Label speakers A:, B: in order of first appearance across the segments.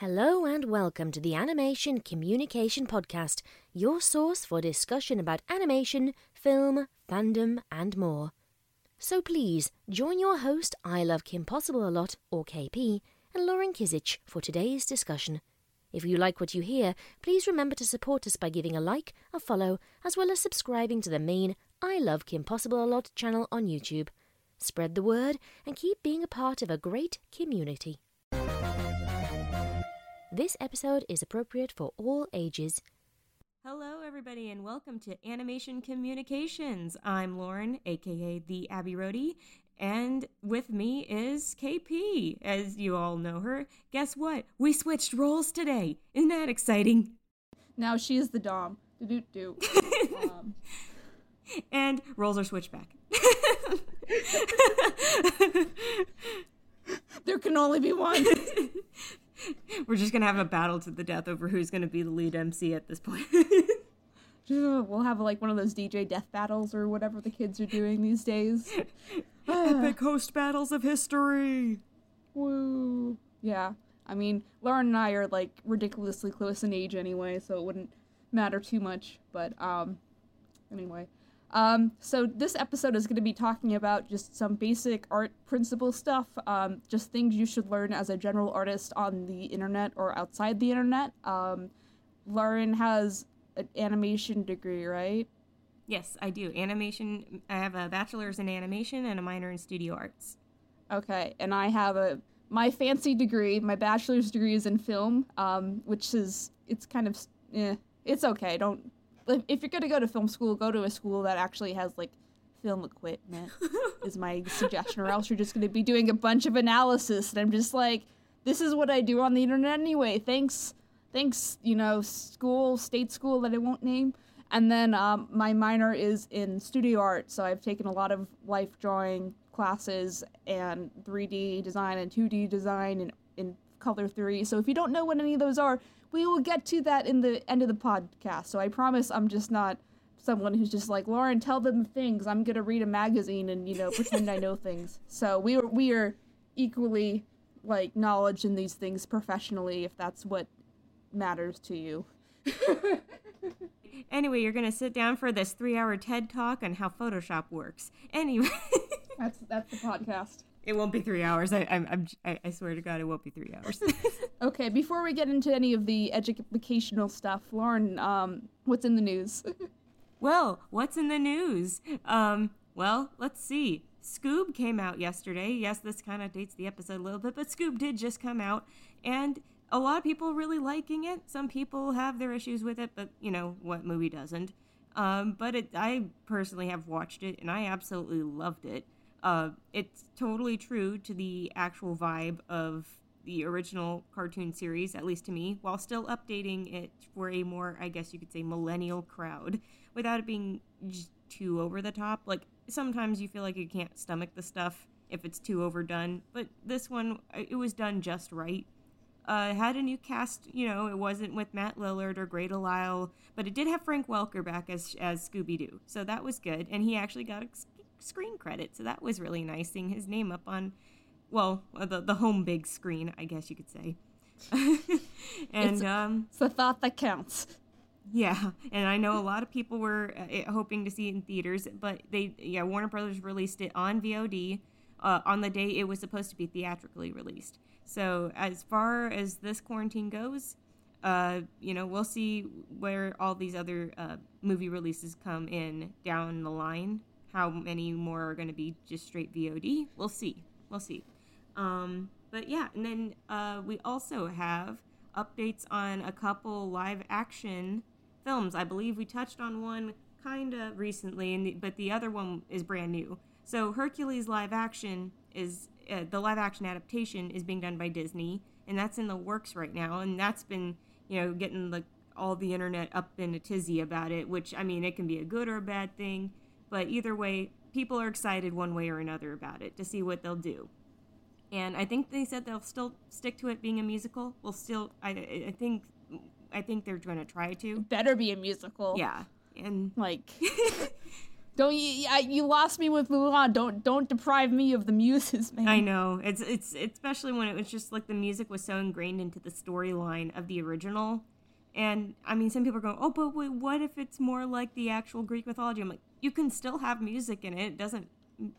A: Hello and welcome to the Animation Communication Podcast, your source for discussion about animation, film, fandom, and more. So please join your host, I Love Kim Possible a Lot, or KP, and Lauren Kizich for today's discussion. If you like what you hear, please remember to support us by giving a like, a follow, as well as subscribing to the main I Love Kim Possible a Lot channel on YouTube. Spread the word and keep being a part of a great community. This episode is appropriate for all ages.
B: Hello, everybody, and welcome to Animation Communications. I'm Lauren, aka the Abby Roadie, and with me is KP, as you all know her. Guess what? We switched roles today. Isn't that exciting?
C: Now she is the Dom. Do do um.
B: And roles are switched back.
C: there can only be one.
B: We're just gonna have a battle to the death over who's gonna be the lead MC at this point.
C: we'll have like one of those DJ death battles or whatever the kids are doing these days.
B: Epic host battles of history.
C: Woo. Yeah. I mean, Lauren and I are like ridiculously close in age anyway, so it wouldn't matter too much. But um, anyway, um, so this episode is going to be talking about just some basic art principle stuff, um, just things you should learn as a general artist on the internet or outside the internet. Um, Lauren has an animation degree, right?
B: Yes, I do. Animation. I have a bachelor's in animation and a minor in studio arts.
C: Okay, and I have a my fancy degree. My bachelor's degree is in film, um, which is it's kind of eh, it's okay. Don't if you're gonna go to film school, go to a school that actually has like film equipment. is my suggestion, or else you're just gonna be doing a bunch of analysis, and I'm just like, this is what I do on the internet anyway. Thanks, thanks, you know, school, state school that I won't name. And then um, my minor is in studio art, so I've taken a lot of life drawing classes and 3D design and 2D design and in color theory. So if you don't know what any of those are, we will get to that in the end of the podcast. So I promise I'm just not someone who's just like Lauren. Tell them things. I'm gonna read a magazine and you know pretend I know things. So we are we are equally like knowledge in these things professionally if that's what matters to you.
B: anyway, you're gonna sit down for this three-hour TED talk on how Photoshop works. Anyway,
C: that's that's the podcast.
B: It won't be three hours. I, I'm, I'm, I swear to God, it won't be three hours.
C: okay, before we get into any of the educational stuff, Lauren, um, what's in the news?
B: well, what's in the news? Um, well, let's see. Scoob came out yesterday. Yes, this kind of dates the episode a little bit, but Scoob did just come out, and a lot of people really liking it. Some people have their issues with it, but you know what movie doesn't? Um, but it, I personally have watched it, and I absolutely loved it. Uh, it's totally true to the actual vibe of the original cartoon series, at least to me, while still updating it for a more, I guess you could say, millennial crowd without it being too over the top. Like, sometimes you feel like you can't stomach the stuff if it's too overdone, but this one, uh, it was done just right. Uh, had a new cast, you know, it wasn't with Matt Lillard or Grey Lyle, but it did have Frank Welker back as, as Scooby Doo, so that was good, and he actually got screen credit. So that was really nice seeing his name up on, well, the, the home big screen, I guess you could say.
C: and it's, um, it's the thought that counts.
B: Yeah, and I know a lot of people were uh, hoping to see it in theaters, but they, yeah, Warner Brothers released it on VOD uh, on the day it was supposed to be theatrically released. So as far as this quarantine goes, uh, you know, we'll see where all these other uh, movie releases come in down the line how many more are going to be just straight VOD? We'll see. We'll see. Um, but yeah, and then uh, we also have updates on a couple live action films. I believe we touched on one kind of recently, and the, but the other one is brand new. So Hercules live action is uh, the live action adaptation is being done by Disney, and that's in the works right now, and that's been you know getting the all the internet up in a tizzy about it. Which I mean, it can be a good or a bad thing. But either way, people are excited one way or another about it to see what they'll do. And I think they said they'll still stick to it being a musical. We'll still, I, I think, I think they're going to try to.
C: Better be a musical.
B: Yeah, and
C: like, Don't you? You lost me with Mulan. Don't don't deprive me of the muses, man.
B: I know it's it's especially when it was just like the music was so ingrained into the storyline of the original, and I mean some people are going, oh, but wait, what if it's more like the actual Greek mythology? I'm like, you can still have music in it. It doesn't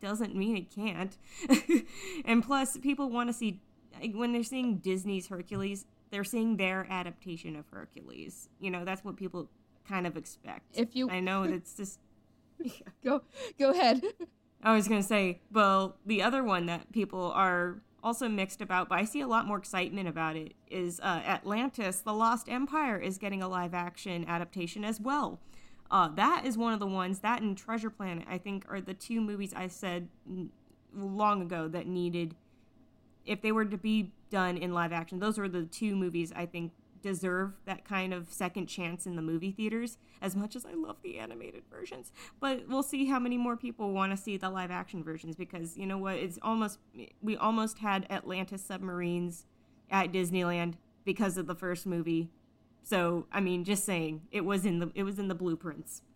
B: doesn't mean it can't. and plus, people want to see when they're seeing Disney's Hercules, they're seeing their adaptation of Hercules. You know, that's what people kind of expect.
C: If you,
B: I know it's just
C: go go ahead.
B: I was gonna say, well, the other one that people are also mixed about, but I see a lot more excitement about it, is uh, Atlantis: The Lost Empire is getting a live action adaptation as well. Uh, that is one of the ones that and Treasure Planet I think are the two movies I said long ago that needed, if they were to be done in live action, those are the two movies I think deserve that kind of second chance in the movie theaters as much as I love the animated versions. But we'll see how many more people want to see the live action versions because you know what? It's almost we almost had Atlantis submarines at Disneyland because of the first movie. So, I mean, just saying, it was in the it was in the blueprints.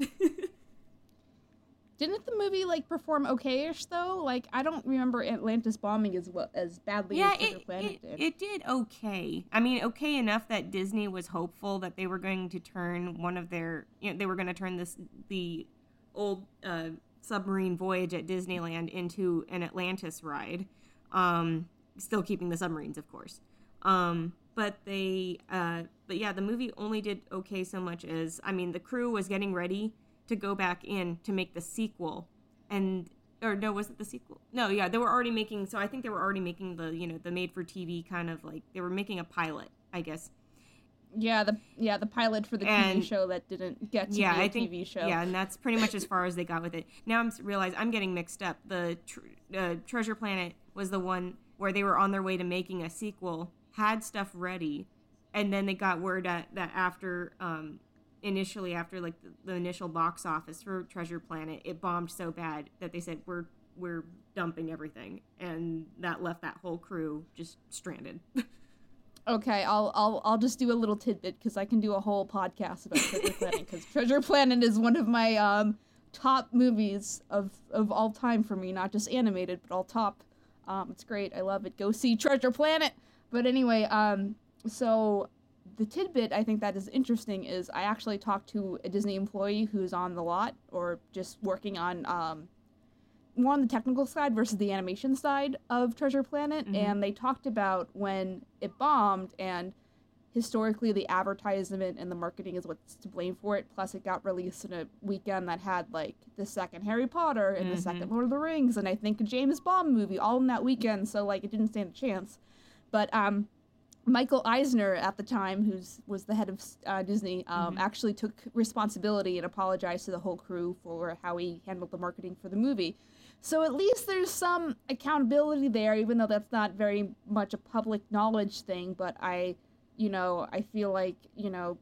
C: Didn't the movie like perform okayish though? Like I don't remember Atlantis bombing as well as badly
B: yeah,
C: as
B: it,
C: Planet
B: it,
C: did.
B: it did okay. I mean, okay enough that Disney was hopeful that they were going to turn one of their, you know, they were going to turn this the old uh, submarine voyage at Disneyland into an Atlantis ride. Um, still keeping the submarines, of course. Um, but they, uh, but yeah, the movie only did okay so much as I mean, the crew was getting ready to go back in to make the sequel. And or no was it the sequel? No yeah they were already making so i think they were already making the you know the made for tv kind of like they were making a pilot i guess.
C: Yeah, the yeah the pilot for the
B: And-
C: TV show that didn't get to
B: yeah
C: be a
B: i think
C: TV show.
B: yeah and that's pretty much as far as they got with it. Now i'm realize i'm getting mixed up. The tr- uh, treasure planet was the one where they were on their way to making a sequel had stuff ready and then they got word that, that after um initially after like the, the initial box office for treasure planet it bombed so bad that they said we're we're dumping everything and that left that whole crew just stranded
C: Okay, I'll I'll I'll just do a little tidbit because I can do a whole podcast about Treasure Planet because Treasure Planet is one of my um top movies of of all time for me, not just animated but all top. Um, it's great. I love it. Go see Treasure Planet. But anyway, um, so the tidbit I think that is interesting is I actually talked to a Disney employee who's on the lot or just working on um more on the technical side versus the animation side of Treasure Planet,
B: Mhm.
C: and they talked about when it bombed and historically the advertisement and the marketing is what's to blame for it. Plus, it got released in a weekend that had like the second Harry Potter and the second Lord of the Rings, and I think a James Bond movie all in that weekend. So like it didn't stand a chance. But um, Michael Eisner at the time, who was the head of uh, Disney, um, actually took responsibility and apologized to the whole crew for how he handled the marketing for the movie. So at least there's some accountability there, even though that's not very much a public knowledge thing. But I, you know, I feel like you know,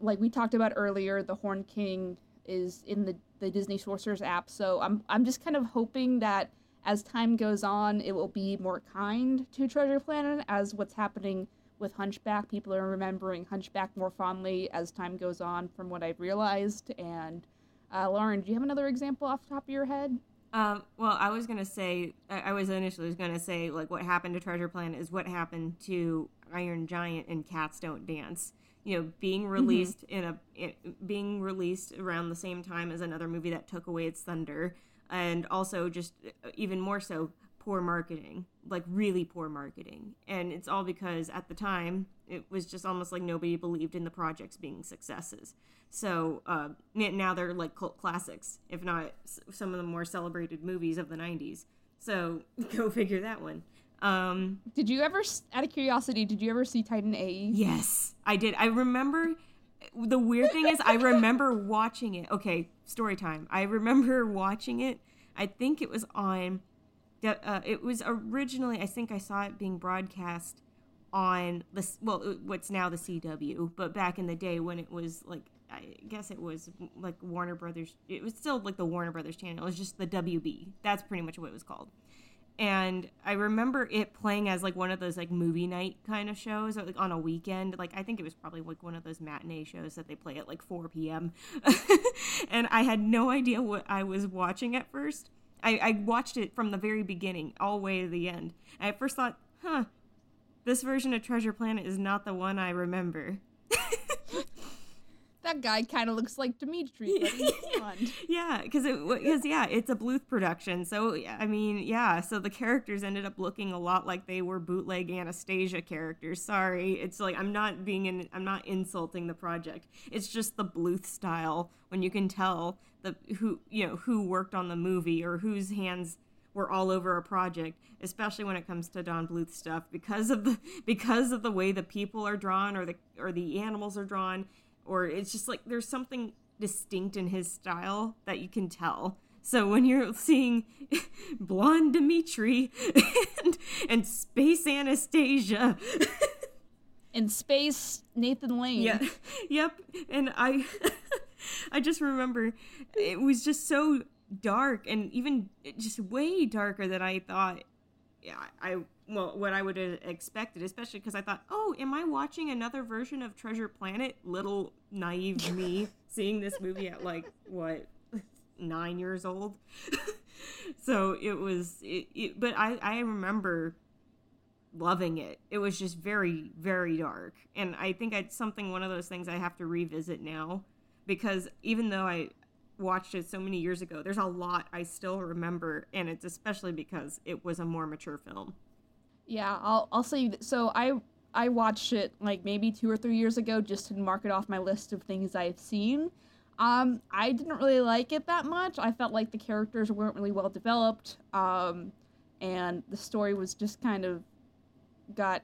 C: like we talked about earlier, the Horn King is in the the Disney Sorcerers app. So I'm I'm just kind of hoping that as time goes on, it will be more kind to Treasure Planet as what's happening with Hunchback. People are remembering Hunchback more fondly as time goes on, from what I've realized. And uh, Lauren, do you have another example off the top of your head?
B: Um, well, I was gonna say, I, I was initially gonna say, like, what happened to Treasure Planet is what happened to Iron Giant and Cats Don't Dance. You know, being released in a it, being released around the same time as another movie that took away its thunder, and also just uh, even more so poor marketing, like really poor marketing, and it's all because at the time it was just almost like nobody believed in the projects being successes. So uh, now they're like cult classics, if not some of the more celebrated movies of the '90s. So go figure that one. Um,
C: Did you ever, out of curiosity, did you ever see Titan AE?
B: yes, I did. I remember. The weird thing is, I remember watching it. Okay, story time. I remember watching it. I think it was on. Uh, it was originally. I think I saw it being broadcast on the well, what's now the CW, but back in the day when it was like, I guess it was like Warner Brothers. It was still like the Warner Brothers channel. It was just the WB. That's pretty much what it was called. And I remember it playing as like one of those like movie night kind of shows, or, like on a weekend. Like I think it was probably like one of those matinee shows that they play at like 4 p.m. and I had no idea what I was watching at first. I, I watched it from the very beginning all the way to the end. And I first thought, huh, this version of Treasure Planet is not the one I remember.
C: that guy kind of looks like Dimitri. But he's
B: yeah, because it because yeah, it's a Bluth production. So I mean, yeah, so the characters ended up looking a lot like they were bootleg Anastasia characters. Sorry, it's like I'm not being in, I'm not insulting the project. It's just the Bluth style when you can tell the who you know who worked on the movie or whose hands were all over a project, especially when it comes to Don Bluth stuff, because of the because of the way the people are drawn or the or the animals are drawn or it's just like there's something distinct in his style that you can tell. So when you're seeing blonde Dimitri and, and space Anastasia
C: in space Nathan Lane.
B: Yeah. Yep. And I I just remember it was just so dark and even just way darker than I thought yeah, I well, what I would have expected, especially because I thought, oh, am I watching another version of Treasure Planet? Little naive me seeing this movie at like what nine years old. so it was, it, it, but I I remember loving it. It was just very very dark, and I think it's something one of those things I have to revisit now because even though I watched it so many years ago, there's a lot I still remember, and it's especially because it was a more mature film.
C: Yeah, I'll I'll say so. I I watched it like maybe two or three years ago just to mark it off my list of things I've seen. Um, I didn't really like it that much. I felt like the characters weren't really well developed, um, and the story was just kind of got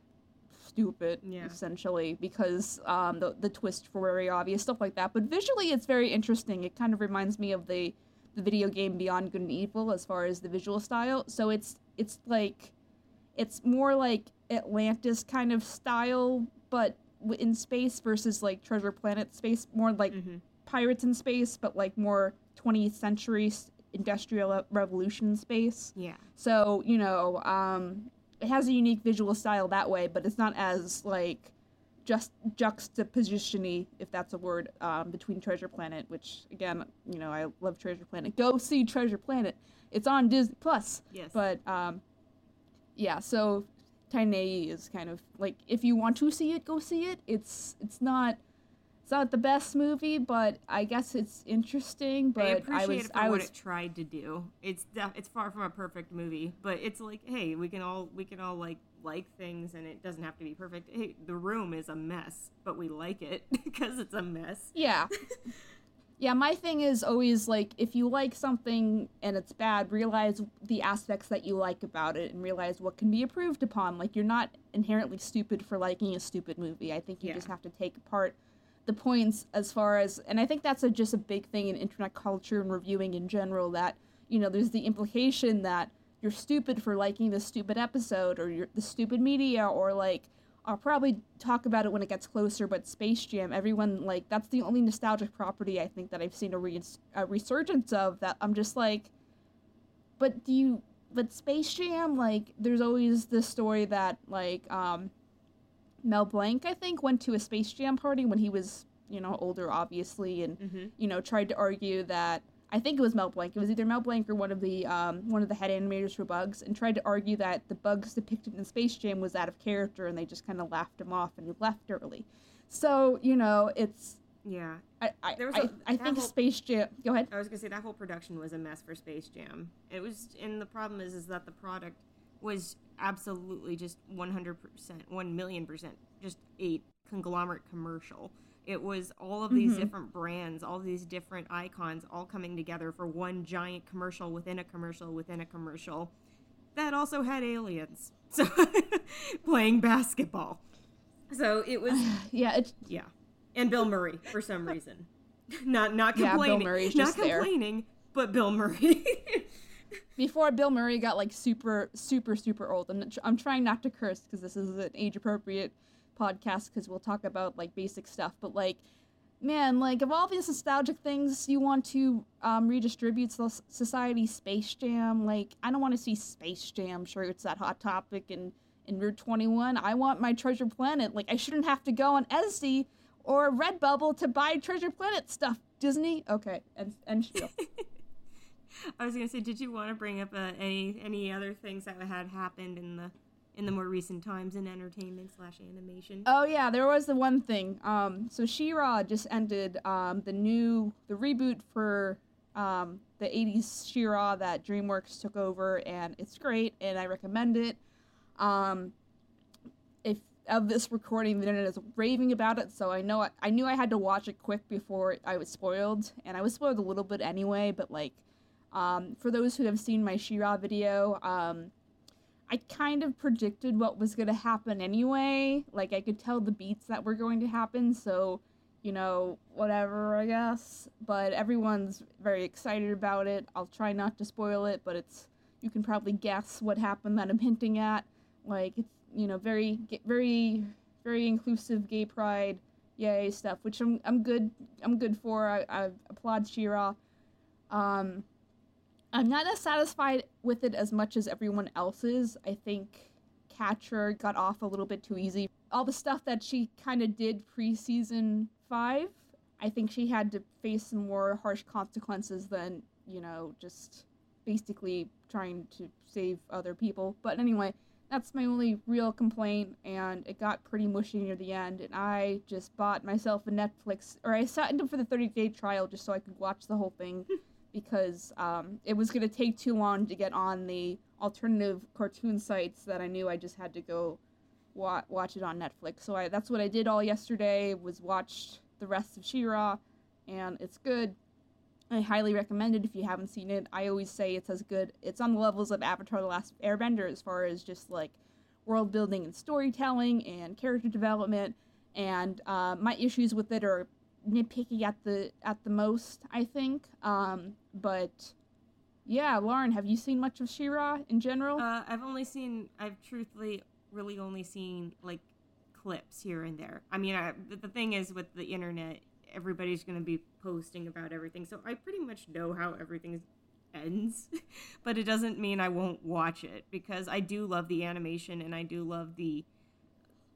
C: stupid yeah. essentially because um, the the twists were very obvious, stuff like that. But visually, it's very interesting. It kind of reminds me of the the video game Beyond Good and Evil as far as the visual style. So it's it's like it's more like Atlantis kind of style, but in space versus like Treasure Planet space, more like mm-hmm. pirates in space, but like more 20th century industrial revolution space.
B: Yeah.
C: So you know, um, it has a unique visual style that way, but it's not as like just juxtapositiony, if that's a word, um, between Treasure Planet, which again, you know, I love Treasure Planet. Go see Treasure Planet. It's on Disney Plus.
B: Yes.
C: But um, yeah, so Tiny is kind of like if you want to see it, go see it. It's it's not it's not the best movie, but I guess it's interesting. But I
B: appreciate
C: I was,
B: it for
C: I
B: what it tried to do. It's def- it's far from a perfect movie, but it's like, hey, we can all we can all like like things, and it doesn't have to be perfect. Hey, The Room is a mess, but we like it because it's a mess.
C: Yeah. Yeah, my thing is always like if you like something and it's bad, realize the aspects that you like about it and realize what can be improved upon. Like you're not inherently stupid for liking a stupid movie. I think you
B: Yeah.
C: just have to take apart the points as far as and I think that's a, just a big thing in internet culture and reviewing in general that you know there's the implication that you're stupid for liking this stupid episode or you're the stupid media or like I'll probably talk about it when it gets closer, but Space Jam, everyone like that's the only nostalgic property I think that I've seen a, re- a resurgence of. That I'm just like, but do you? But Space Jam, like, there's always this story that like um, Mel Blanc, I think, went to a Space Jam party when he was you know older, obviously, and
B: Mm-hmm.
C: you know tried to argue that I think it was Mel Blanc. It was either Mel Blanc or one of the um, one of the head animators for Bugs, and tried to argue that the Bugs depicted in Space Jam was out of character, and they just kind of laughed him off, and he left early. So you know, it's
B: Yeah,
C: I I,
B: There was
C: I,
B: a-
C: I
B: that
C: think
B: whole-
C: Space Jam. Go ahead.
B: I was gonna say that whole production was a mess for Space Jam. It was, and the problem is, is that the product was absolutely just 100%, 1 million percent, just a conglomerate commercial. It was all of these
C: Mhm.
B: different brands, all these different icons, all coming together for one giant commercial within a commercial within a commercial. That also had aliens, so playing basketball. So it was
C: Yeah, it's
B: yeah, and Bill Murray for some reason. Not not complaining.
C: Yeah, Bill
B: complaining.
C: Murray's
B: not
C: just there.
B: complaining, but Bill Murray.
C: before Bill Murray got like super super super old. I'm I'm trying not to curse because this is an age appropriate podcast because we'll talk about like basic stuff. But like man, like of all these nostalgic things you want to um, redistribute so- society, Space Jam. Like I don't want to see Space Jam shirts that Hot Topic and in Route 21. I want my Treasure Planet. Like I shouldn't have to go on Etsy or Redbubble to buy Treasure Planet stuff. Disney, okay, and and.
B: I was gonna say, did you want to bring up uh, any any other things that had happened in the in the more recent times in entertainment slash animation?
C: Oh yeah, there was the one thing. Um, so She-Ra just ended um, the new the reboot for um, the '80s She-Ra that DreamWorks took over, and it's great, and I recommend it. Um, if of this recording, the internet is raving about it, so I know I, I knew I had to watch it quick before I was spoiled, and I was spoiled a little bit anyway. But like, um, for those who have seen my She-Ra video, um, I kind of predicted what was going to happen anyway. Like I could tell the beats that were going to happen, so you know, whatever, I guess. But everyone's very excited about it. I'll try not to spoil it, but it's you can probably guess what happened that I'm hinting at. Like it's you know very very very inclusive gay pride yay stuff, which I'm I'm good I'm good for. I, I applaud She-Ra. Um, I'm not as satisfied with it as much as everyone else is. I think Catra got off a little bit too easy. All the stuff that she kind of did pre season five, I think she had to face some more harsh consequences than, you know, just basically trying to save other people. But anyway, that's my only real complaint, and it got pretty mushy near the end. And I just bought myself a Netflix, or I signed up for the 30 day trial just so I could watch the whole thing because um, it was going to take too long to get on the alternative cartoon sites that I knew I just had to go wa- watch it on Netflix. So I, that's what I did all yesterday was watched the rest of She-Ra, and it's good. I highly recommend it if you haven't seen it. I always say it's as good. It's on the levels of Avatar: The Last Airbender as far as just like world building and storytelling and character development. And uh, my issues with it are nitpicky at the at the most, I think. Um, but yeah, Lauren, have you seen much of She-Ra in general?
B: Uh, I've only seen. I've truthfully, really only seen like clips here and there. I mean, I, the thing is with the internet, everybody's going to be posting about everything, so I pretty much know how everything ends. but it doesn't mean I won't watch it because I do love the animation and I do love the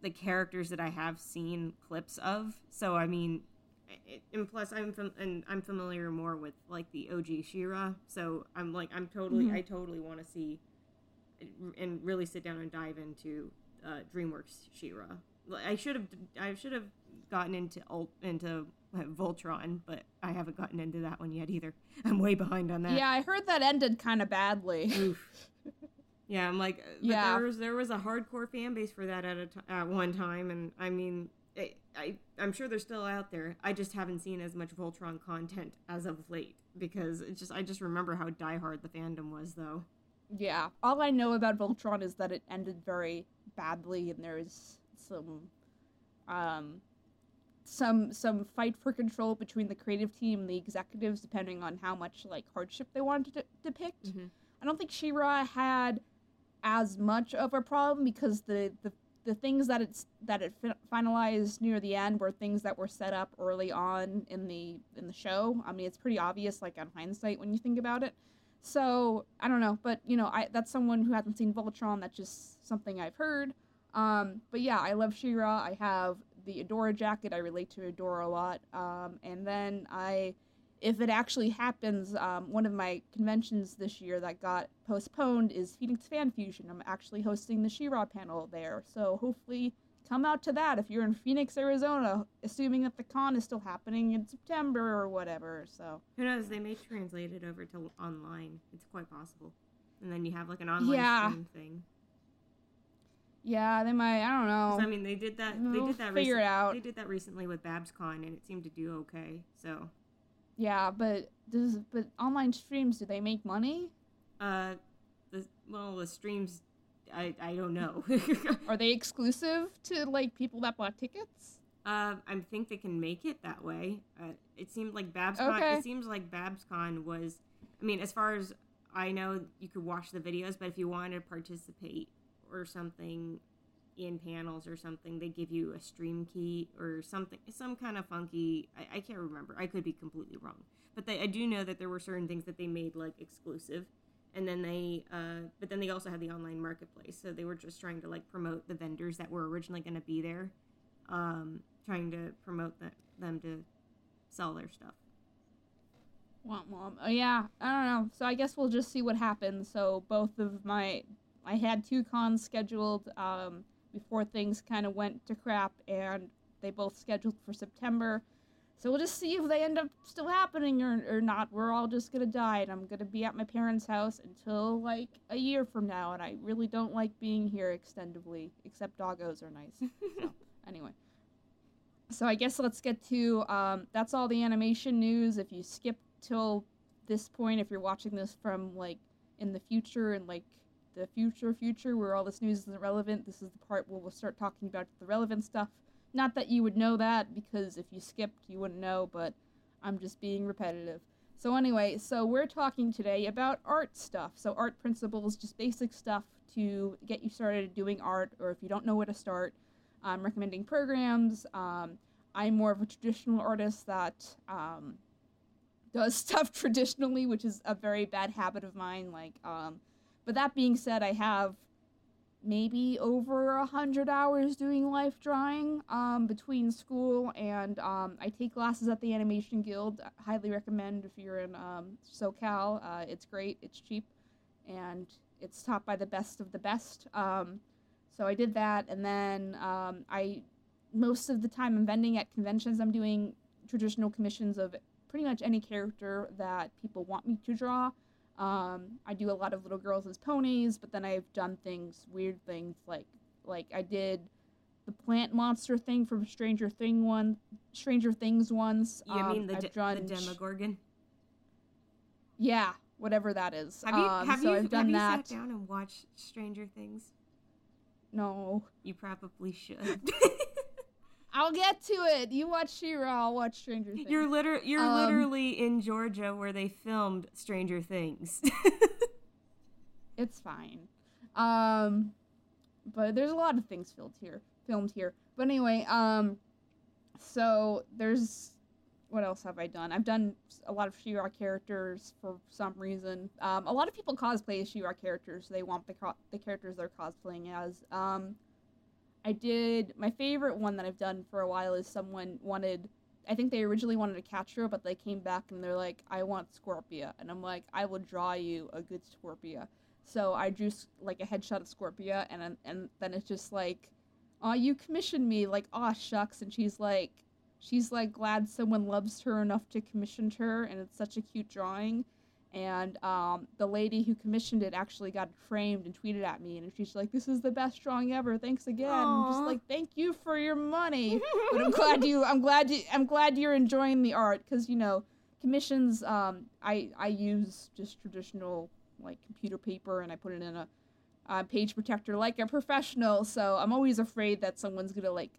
B: the characters that I have seen clips of. So I mean, and plus I'm from and I'm familiar more with like the OG She-Ra, so I'm like I'm totally
C: Mhm.
B: I totally want to see and really sit down and dive into uh, DreamWorks She-Ra. I should have I should have gotten into into uh, Voltron, but I haven't gotten into that one yet either. I'm way behind on that.
C: yeah, I heard that ended kind of badly.
B: Oof. Yeah, I'm like, but
C: Yeah.
B: there was there was a hardcore fan base for that at a t- at one time, and I mean, I, I'm sure they're still out there. I just haven't seen as much Voltron content as of late because it just I just remember how diehard the fandom was, though.
C: Yeah, all I know about Voltron is that it ended very badly, and there's some, um, some some fight for control between the creative team and the executives, depending on how much like hardship they wanted to depict.
B: Mhm.
C: I don't think She-Ra had as much of a problem because the the the things that it's that it finalized near the end were things that were set up early on in the in the show. I mean, it's pretty obvious, like on hindsight, when you think about it. So I don't know, but you know, I that's someone who hasn't seen Voltron. That's just something I've heard. Um, but yeah, I love She-Ra. I have the Adora jacket. I relate to Adora a lot. Um, and then I, if it actually happens, um, one of my conventions this year that got postponed is Phoenix Fan Fusion. I'm actually hosting the She-Ra panel there, so hopefully come out to that if you're in Phoenix, Arizona. Assuming that the con is still happening in September or whatever. So
B: Who knows? They may translate it over to online. It's quite possible, and then you have like an online
C: Yeah.
B: thing.
C: yeah, they might. I don't know.
B: I mean, they did that. They did that.
C: figure it out.
B: They did that recently with BabsCon, and it seemed to do okay. So,
C: Yeah, but does but online streams do they make money?
B: uh, the well, the streams, I I don't know.
C: Are they exclusive to like people that bought tickets?
B: uh, I think they can make it that way. Uh, it seemed like BabsCon.
C: Okay.
B: It seems like BabsCon was. I mean, as far as I know, you could watch the videos, but if you wanted to participate or something, in panels or something, they give you a stream key or something, some kind of funky. I, I can't remember. I could be completely wrong, but they, I do know that there were certain things that they made like exclusive, and then they, uh, but then they also had the online marketplace, so they were just trying to like promote the vendors that were originally going to be there, um, trying to promote the, them to sell their stuff.
C: Womp womp. Oh yeah, I don't know. So I guess we'll just see what happens. So both of my, I had two cons scheduled um, before things kind of went to crap, and they both scheduled for September. So we'll just see if they end up still happening or, or not. We're all just gonna die, and I'm gonna be at my parents' house until like a year from now. And I really don't like being here extendively, except doggos are nice. so anyway. So I guess let's get to um, that's all the animation news. If you skip till this point, if you're watching this from like in the future and like the future future where all this news isn't relevant, this is the part where we'll start talking about the relevant stuff. Not that you would know that because if you skipped, you wouldn't know, but I'm just being repetitive. So anyway, so we're talking today about art stuff. So art principles, just basic stuff to get you started doing art, or if you don't know where to start, I'm recommending programs. Um, I'm more of a traditional artist that um, does stuff traditionally, which is a very bad habit of mine. Like, um, but that being said, I have maybe over a hundred hours doing life drawing um, between school and um, I take classes at the Animation Guild. I highly recommend if you're in um, SoCal. Uh, it's great. It's cheap, and it's taught by the best of the best. Um, so I did that, and then um, I most of the time I'm vending at conventions. I'm doing traditional commissions of pretty much any character that people want me to draw. Um, I do a lot of little girls as ponies, but then I've done things, weird things like like I did the plant monster thing from Stranger Thing one, Stranger Things once.
B: You um, mean the, de- the Demogorgon?
C: Yeah, whatever that is.
B: Have you um, have so you, I've done have that. you sat down and watched Stranger Things?
C: No.
B: You probably should.
C: I'll get to it. You watch She-Ra, I'll watch Stranger Things.
B: You're liter- you're um, literally in Georgia where they filmed Stranger Things.
C: it's fine. Um but there's a lot of things filmed here, filmed here. But anyway, um so there's what else have I done? I've done a lot of She-Ra characters for some reason. Um, a lot of people cosplay as She-Ra characters. They want the co- the characters they're cosplaying as. Um, I did my favorite one that I've done for a while is someone wanted I think they originally wanted a Catra, but they came back and they're like, I want Scorpia. And I'm like, I will draw you a good Scorpia. So I drew like a headshot of Scorpia, and and then it's just like, oh, you commissioned me. Like, oh shucks. And she's like, she's like glad someone loves her enough to commission her, and it's such a cute drawing and um, the lady who commissioned it actually got it framed and tweeted at me and she's like this is the best drawing ever. Thanks again. I'm just like thank you for your money. But i'm glad you i'm glad you i'm glad you're enjoying the art because you know commissions um, i i use just traditional like computer paper and i put it in a, a page protector like a professional. So i'm always afraid that someone's gonna like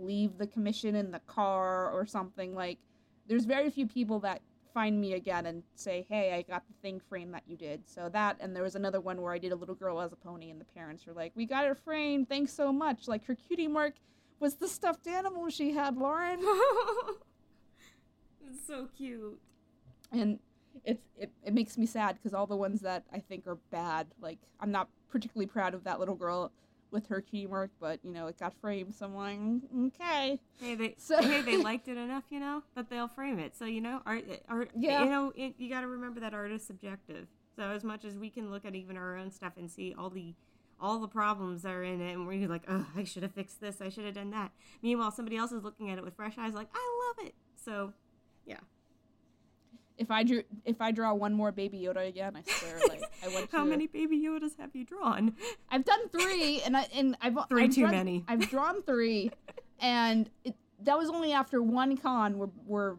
C: leave the commission in the car or something. Like there's very few people that find me again and say, "Hey, I got the thing framed that you did." So that, and there was another one where I did a little girl as a pony, and the parents were like, "We got it framed. Thanks so much." Like her cutie mark was the stuffed animal she had, Lauren.
B: it's so cute.
C: And it's it, it makes me sad because all the ones that I think are bad, like I'm not particularly proud of that little girl with her key mark, but you know it got framed. So I'm like, mm, okay.
B: Hey, they so, hey they liked it enough, you know, that they'll frame it. So you know, art, art yeah. you know, it, you got to remember that art is subjective. So as much as we can look at even our own stuff and see all the all the problems that are in it, and we're like, oh, I should have fixed this, I should have done that. Meanwhile, somebody else is looking at it with fresh eyes, like, I love it. So, yeah
C: if I drew if I draw one more Baby Yoda again, I swear, like I went.
B: How many Baby Yodas have you drawn?
C: I've done three, and I and I've
B: 3
C: I've
B: too
C: drawn,
B: many.
C: I've drawn three, and it, that was only after one con where where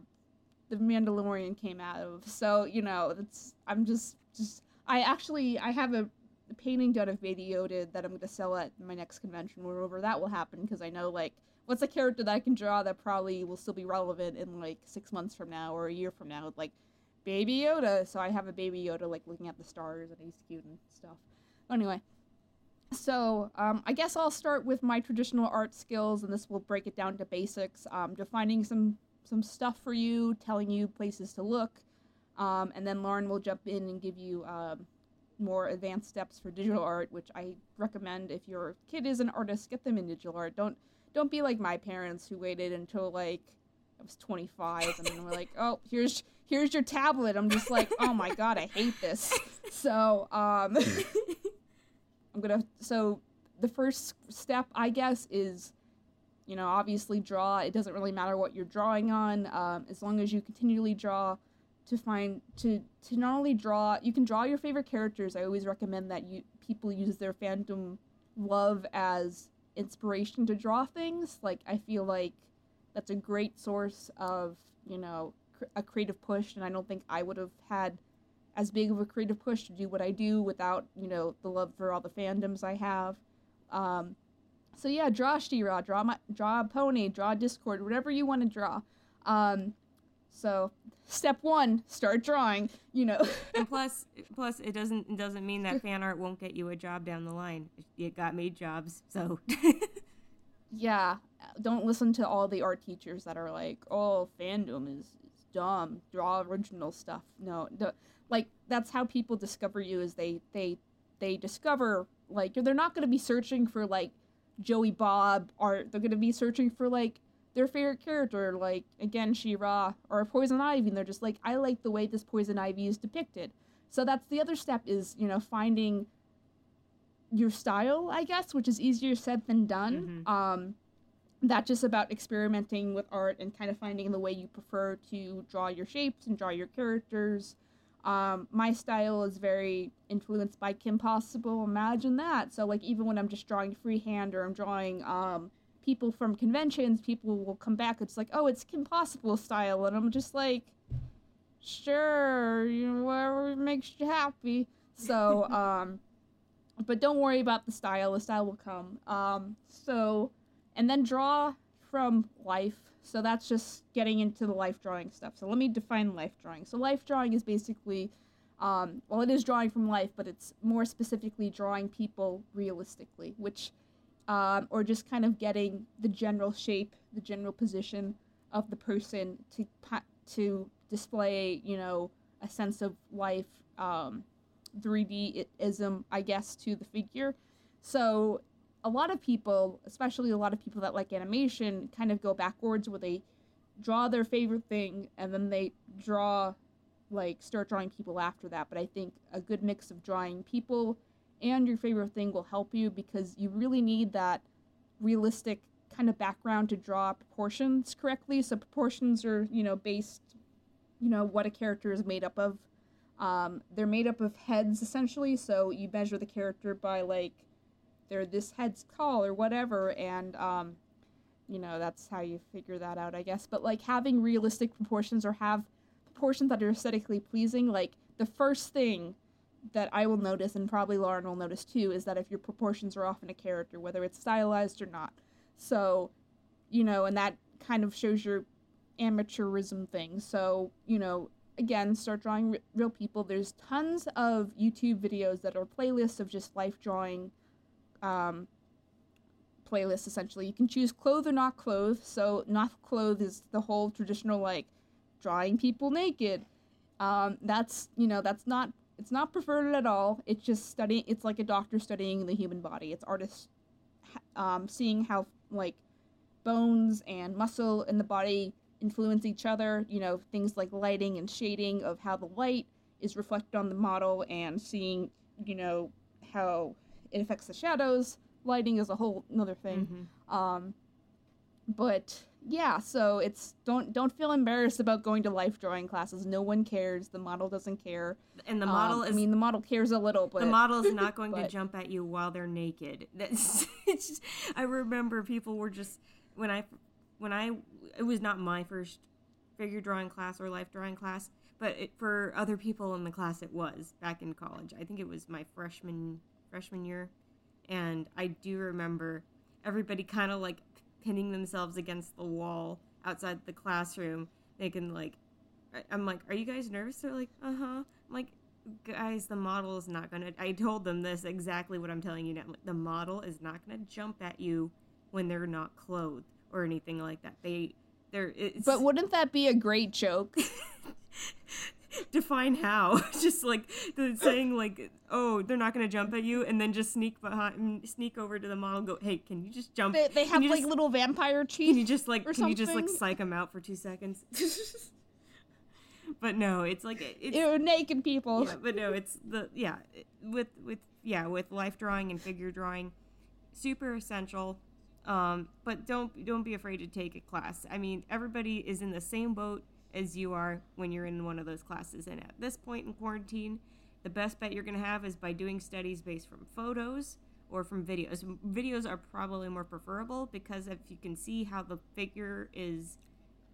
C: the Mandalorian came out of. So you know, it's I'm just just I actually I have a painting done of Baby Yoda that I'm going to sell at my next convention, wherever that will happen, because I know like what's a character that I can draw that probably will still be relevant in like six months from now or a year from now, like Baby Yoda. So I have a Baby Yoda like looking at the stars and he's cute and stuff. Anyway, So um, I guess I'll start with my traditional art skills, and this will break it down to basics. Um, defining some some stuff for you, telling you places to look, um, and then Lauren will jump in and give you um, more advanced steps for digital art, which I recommend if your kid is an artist, get them in digital art. Don't don't be like my parents who waited until like I was 25 and then we're like, "Oh, here's here's your tablet." I'm just like, "Oh my god, I hate this." So, um I'm to so the first step, I guess, is you know, obviously draw. It doesn't really matter what you're drawing on, um, as long as you continually draw to find to to not only draw you can draw your favorite characters i always recommend that you people use their fandom love as inspiration to draw things like i feel like that's a great source of you know a creative push and i don't think i would have had as big of a creative push to do what i do without you know the love for all the fandoms i have um, so yeah draw She-Ra, draw my draw a pony draw discord whatever you want to draw um, so step one, start drawing. You know.
B: and plus, plus it doesn't it doesn't mean that fan art won't get you a job down the line. It got me jobs, so.
C: yeah, don't listen to all the art teachers that are like, "Oh, fandom is dumb. Draw original stuff." No, the, like that's how people discover you. Is they they they discover like they're not going to be searching for like Joey Bob art. They're going to be searching for like their favorite character, like again She-Ra or Poison Ivy, and they're just like, I like the way this Poison Ivy is depicted. So that's the other step is you know finding your style, I guess, which is easier said than done. Mm-hmm. Um, that's just about experimenting with art and kind of finding the way you prefer to draw your shapes and draw your characters. Um, my style is very influenced by Kim Possible. Imagine that. So like even when I'm just drawing freehand or I'm drawing um, people from conventions, people will come back. It's like, oh, it's Kim Possible style, and I'm just like, sure, you know, whatever makes you happy. So, um, but don't worry about the style. The style will come. Um, so, and then draw from life. So that's just getting into the life drawing stuff. So let me define life drawing. So life drawing is basically, um, well, it is drawing from life, but it's more specifically drawing people realistically, which um, or just kind of getting the general shape, the general position of the person to to display, you know, a sense of life, um, 3D-ism, I guess, to the figure. So a lot of people, especially a lot of people that like animation, kind of go backwards where they draw their favorite thing and then they draw, like, start drawing people after that. But I think a good mix of drawing people and your favorite thing will help you because you really need that realistic kind of background to draw proportions correctly. So proportions are, you know, based, you know, what a character is made up of. Um, they're made up of heads essentially, so you measure the character by like they're this head's tall or whatever, and um, you know that's how you figure that out, I guess. But like having realistic proportions or have proportions that are aesthetically pleasing, like the first thing that I will notice, and probably Lauren will notice too, is that if your proportions are off in a character, whether it's stylized or not. So, you know, and that kind of shows your amateurism thing. So, you know, again, start drawing r- real people. There's tons of YouTube videos that are playlists of just life drawing um, playlists, essentially. You can choose clothe or not clothe. So, not clothe is the whole traditional, like, drawing people naked. Um, that's, you know, that's not it's not preferred at all. It's just studying. It's like a doctor studying the human body. It's artists um, seeing how like bones and muscle in the body influence each other. You know, things like lighting and shading of how the light is reflected on the model, and seeing you know how it affects the shadows. Lighting is a whole another thing. Mm-hmm. Um, but yeah, so it's don't don't feel embarrassed about going to life drawing classes. No one cares. The model doesn't care.
B: And the model um, is
C: I mean the model cares a little, but
B: the model is not going but, to jump at you while they're naked. That's it's just, I remember people were just when I when I it was not my first figure drawing class or life drawing class, but it, for other people in the class it was back in college. I think it was my freshman freshman year. And I do remember everybody kind of like pinning themselves against the wall outside the classroom. They can like, I'm like, are you guys nervous? They're like, uh huh. I'm like, guys, the model is not gonna. I told them this exactly what I'm telling you now. The model is not gonna jump at you when they're not clothed or anything like that. They, they're. It's,
C: But wouldn't that be a great joke?
B: define how just like the saying like oh they're not gonna jump at you and then just sneak behind sneak over to the model go hey can you just jump
C: They, they have like
B: just-
C: little vampire
B: can you
C: teeth.
B: just like can you just like
C: something.
B: psych them out for two seconds but no it's like it- it's
C: Ew, naked people.
B: yeah, but no it's the yeah with with yeah with life drawing and figure drawing super essential um but don't don't be afraid to take a class i mean everybody is in the same boat as you are when you're in one of those classes. And at this point in quarantine the best bet you're going to have is by doing studies based from photos or from videos. Videos are probably more preferable because if you can see how the figure is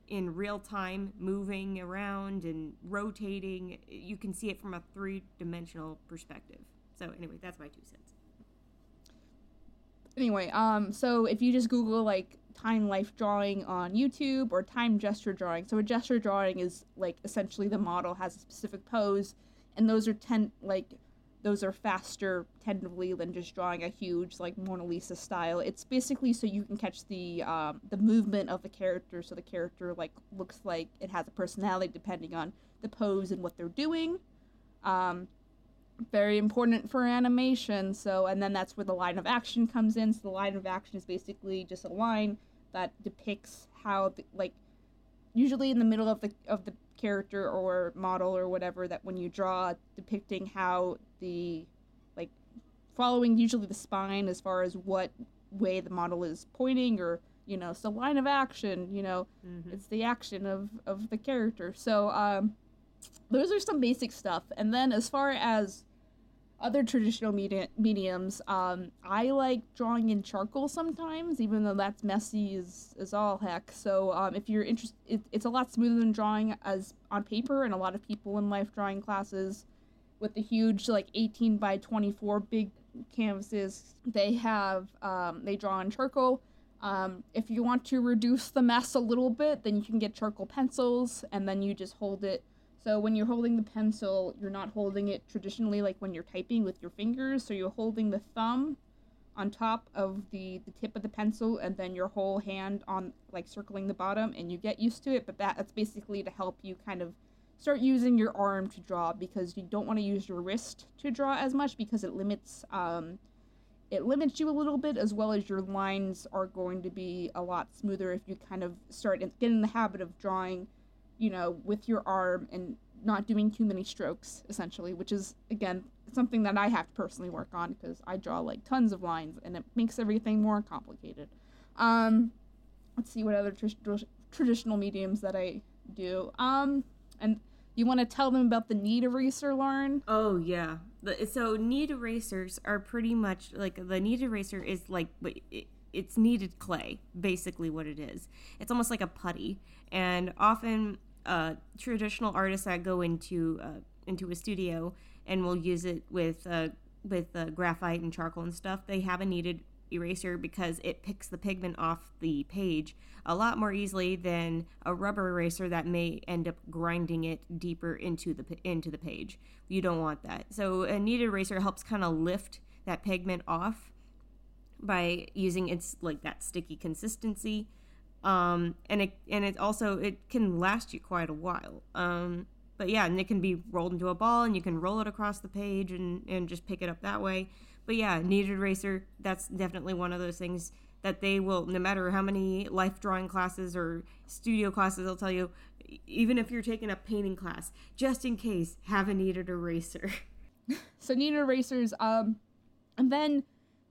B: in real time moving around and rotating you can see it from a three-dimensional perspective. So anyway that's my two cents.
C: Anyway, um, so if you just Google like time life drawing on YouTube or time gesture drawing, so a gesture drawing is like essentially the model has a specific pose, and those are ten like those are faster tentatively than just drawing a huge like Mona Lisa style. It's basically so you can catch the um, the movement of the character, so the character like looks like it has a personality depending on the pose and what they're doing. Um, very important for animation. So, and then that's where the line of action comes in. So, the line of action is basically just a line that depicts how, the, like, usually in the middle of the of the character or model or whatever that when you draw depicting how the like following usually the spine as far as what way the model is pointing or you know so line of action you know
B: Mhm.
C: it's the action of of the character so um those are some basic stuff and then as far as other traditional media- mediums um i like drawing in charcoal sometimes even though that's messy as, as all heck. So um if you're interested it, it's a lot smoother than drawing as on paper and a lot of people in life drawing classes with the huge like 18 by 24 big canvases they have um, they draw in charcoal. Um, if you want to reduce the mess a little bit then you can get charcoal pencils and then you just hold it so when you're holding the pencil you're not holding it traditionally like when you're typing with your fingers. So you're holding the thumb on top of the, the tip of the pencil and then your whole hand on like circling the bottom and you get used to it. But that, that's basically to help you kind of start using your arm to draw because you don't want to use your wrist to draw as much because it limits um, it limits you a little bit as well as your lines are going to be a lot smoother if you kind of start and get in the habit of drawing you know with your arm and not doing too many strokes essentially which is again something that i have to personally work on because i draw like tons of lines and it makes everything more complicated um let's see what other tr- traditional mediums that i do um and you want to tell them about the knead eraser lauren
B: Oh yeah. So knead erasers are pretty much like the knead eraser is like it's kneaded clay, basically what it is. It's almost like a putty, and often uh, traditional artists that go into uh, into a studio and will use it with uh, with uh, graphite and charcoal and stuff. They have a kneaded eraser because it picks the pigment off the page a lot more easily than a rubber eraser that may end up grinding it deeper into the into the page. You don't want that. So a kneaded eraser helps kind of lift that pigment off by using its like that sticky consistency. Um, and it and it also it can last you quite a while. Um, but yeah, and it can be rolled into a ball, and you can roll it across the page and and just pick it up that way. But yeah, kneaded eraser that's definitely one of those things that they will no matter how many life drawing classes or studio classes they'll tell you even if you're taking a painting class just in case have a kneaded eraser
C: so kneaded erasers um and then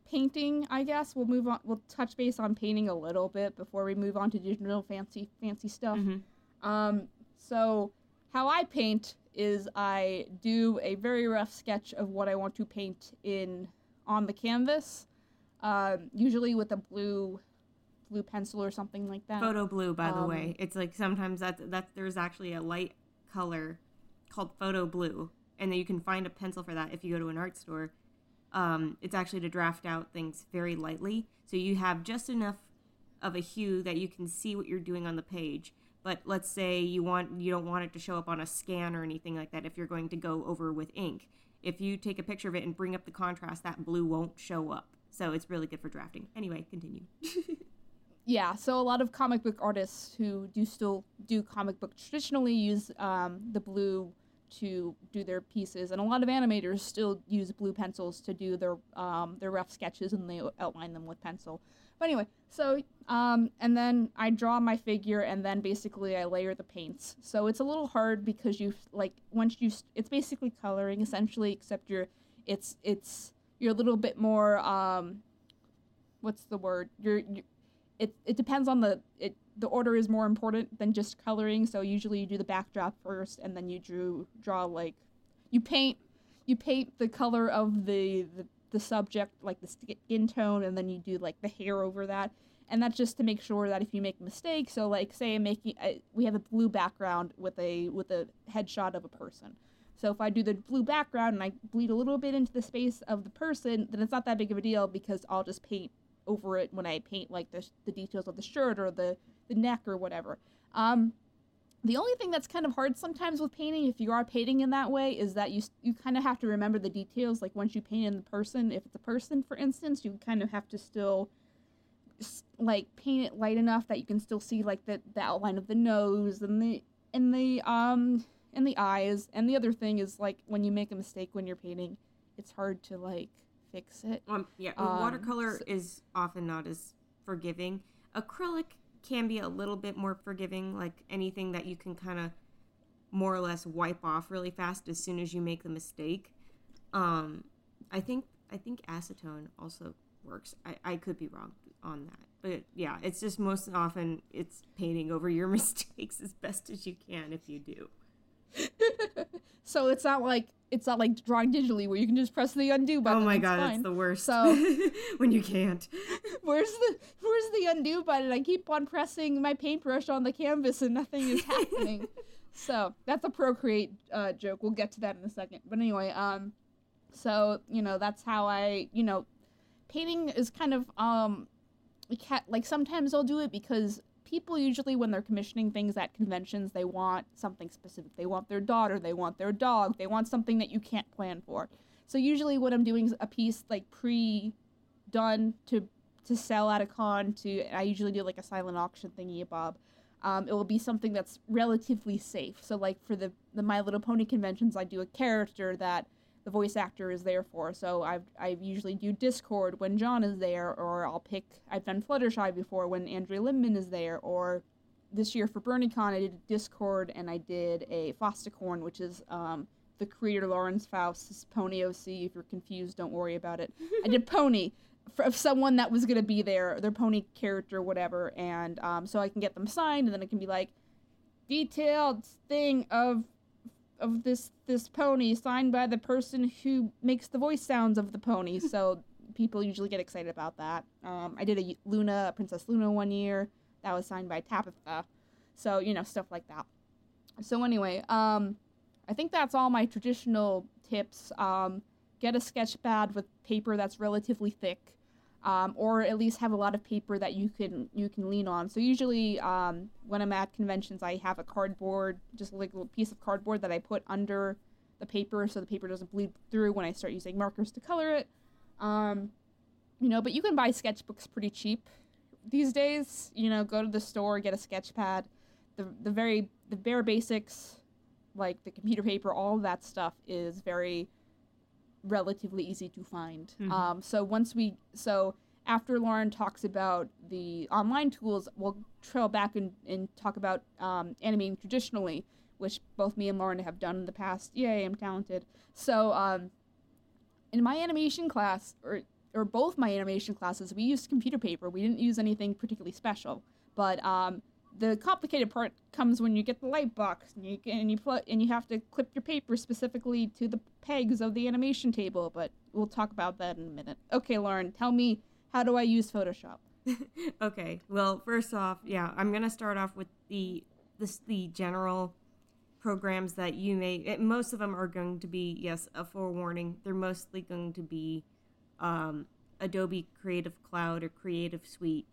C: painting i guess. We'll move on we'll touch base on painting a little bit before we move on to digital fancy fancy stuff.
B: Mhm.
C: um so how i paint is i do a very rough sketch of what i want to paint in on the canvas um usually with a blue blue pencil or something like that.
B: Photo blue by the
C: Um,
B: way. It's like sometimes that's that there's actually a light color called photo blue and then you can find a pencil for that if you go to an art store um, it's actually to draft out things very lightly so you have just enough of a hue that you can see what you're doing on the page But let's say you want you don't want it to show up on a scan or anything like that if you're going to go over with ink. If you take a picture of it and bring up the contrast, that blue won't show up. So it's really good for drafting. Anyway, continue.
C: yeah, so a lot of comic book artists who do still do comic book traditionally use um, the blue to do their pieces, and a lot of animators still use blue pencils to do their um, their rough sketches, and they outline them with pencil. But anyway, so um, and then I draw my figure, and then basically I layer the paints. So it's a little hard because you like once you it's basically coloring essentially, except you're it's it's you're a little bit more um, what's the word? You're, you it it depends on the it the order is more important than just coloring. So usually you do the backdrop first, and then you drew draw like you paint you paint the color of the, the the subject, like the skin tone, and then you do like the hair over that. And that's just to make sure that if you make mistakes, so like say I'm making, I, we have a blue background with a with a headshot of a person. So if I do the blue background and I bleed a little bit into the space of the person, then it's not that big of a deal because I'll just paint over it when I paint like the, the details of the shirt or the, the neck or whatever. Um, the only thing that's kind of hard sometimes with painting, if you are painting in that way, is that you you kind of have to remember the details. Like once you paint in the person, if it's a person, for instance, you kind of have to still like paint it light enough that you can still see like the, the outline of the nose and the and the um and the eyes. And the other thing is like when you make a mistake when you're painting, it's hard to like fix it.
B: Um, yeah, um, watercolor so, is often not as forgiving. Acrylic can be a little bit more forgiving, like anything that you can kind of more or less wipe off really fast as soon as you make the mistake. Um, I think I think acetone also works. I, I could be wrong on that, but yeah, it's just most often it's painting over your mistakes as best as you can if you do.
C: so it's not like it's not like drawing digitally where you can just press the undo button.
B: Oh my god,
C: fine.
B: it's the worst. So when you can't.
C: Where's the where's the undo button? I keep on pressing my paintbrush on the canvas and nothing is happening. so that's a Procreate uh, joke. We'll get to that in a second. But anyway, um, so you know that's how I you know, painting is kind of um, like sometimes I'll do it because people usually when they're commissioning things at conventions they want something specific. They want their daughter they want their dog they want something that you can't plan for. So usually what i'm doing a piece like pre done to to sell at a con to i usually do like a silent auction thingy bob. Um, it will be something that's relatively safe. So like for the the my little pony conventions i do a character that the voice actor is there for. So I've I usually do Discord when John is there, or I'll pick. I've done Fluttershy before when Andrea Libman is there, or this year for BronyCon I did Discord and I did a Fausticorn, which is um, the creator Lauren Faust's Pony OC. If you're confused, don't worry about it. I did Pony of someone that was gonna be there, their pony character, whatever, and um, so I can get them signed, and then it can be like detailed thing of of this this pony signed by the person who makes the voice sounds of the pony. so people usually get excited about that. Um, I did a Luna, a Princess Luna one year. That was signed by Tabitha. So you know stuff like that. So anyway, um, I think that's all my traditional tips. Um, get a sketch pad with paper that's relatively thick um, or at least have a lot of paper that you can you can lean on. So usually um, when I'm at conventions, I have a cardboard, just like a little piece of cardboard that I put under the paper so the paper doesn't bleed through when I start using markers to color it. Um, you know, but you can buy sketchbooks pretty cheap these days. You know, go to the store, get a sketch pad. The the very the bare basics, like the computer paper, all that stuff is very relatively easy to find. Mm-hmm. Um, so once we so after Lauren talks about the online tools, we'll trail back and, and talk about um, animating traditionally, which both me and Lauren have done in the past. Yay, I'm talented. So um, in my animation class, or or both my animation classes, we used computer paper. We didn't use anything particularly special, but um, the complicated part comes when you get the light box and you and you put and you have to clip your paper specifically to the pegs of the animation table. But we'll talk about that in a minute. Okay, Lauren, tell me how do I use Photoshop?
B: okay. Well, first off, yeah, I'm gonna start off with the this the general programs that you may. It, most of them are going to be yes a forewarning. They're mostly going to be um, Adobe Creative Cloud or Creative Suite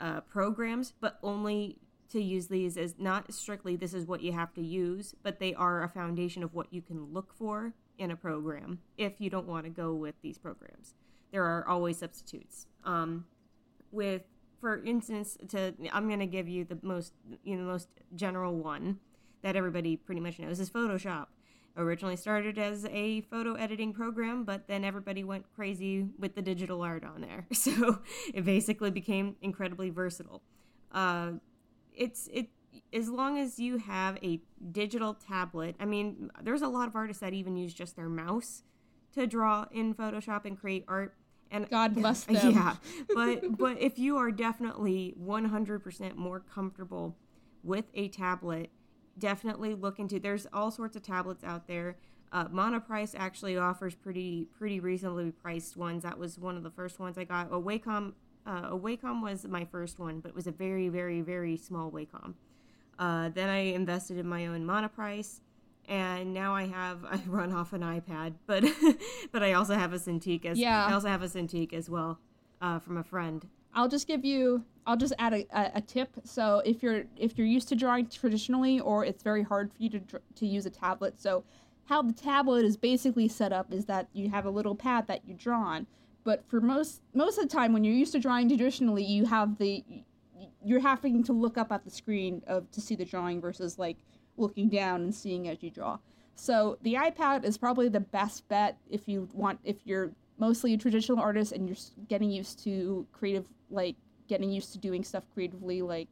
B: uh, programs, but only to use these as not strictly this is what you have to use, but they are a foundation of what you can look for in a program if you don't want to go with these programs. There are always substitutes. Um, with, for instance, to I'm going to give you the most you know most general one that everybody pretty much knows is Photoshop. Originally started as a photo editing program, but then everybody went crazy with the digital art on there. So it basically became incredibly versatile. Uh, it's it as long as you have a digital tablet. I mean, there's a lot of artists that even use just their mouse to draw in Photoshop and create art. And
C: God bless them.
B: Yeah, but but if you are definitely 100% more comfortable with a tablet, definitely look into. There's all sorts of tablets out there. Uh, Monoprice actually offers pretty pretty reasonably priced ones. That was one of the first ones I got. A Wacom uh, a Wacom was my first one, but it was a very, very, very small Wacom. Uh, then I invested in my own Monoprice, and now I have I run off an iPad, but but I also have a Cintiq as
C: Yeah.
B: I also have a Cintiq as well uh, from a friend.
C: I'll just give you. I'll just add a, a, a tip. So if you're if you're used to drawing traditionally, or it's very hard for you to to use a tablet, so how the tablet is basically set up is that you have a little pad that you draw on. But for most most of the time, when you're used to drawing traditionally, you have the you're having to look up at the screen of to see the drawing versus like looking down and seeing as you draw. So the iPad is probably the best bet if you want if you're mostly a traditional artist and you're getting used to creative like getting used to doing stuff creatively like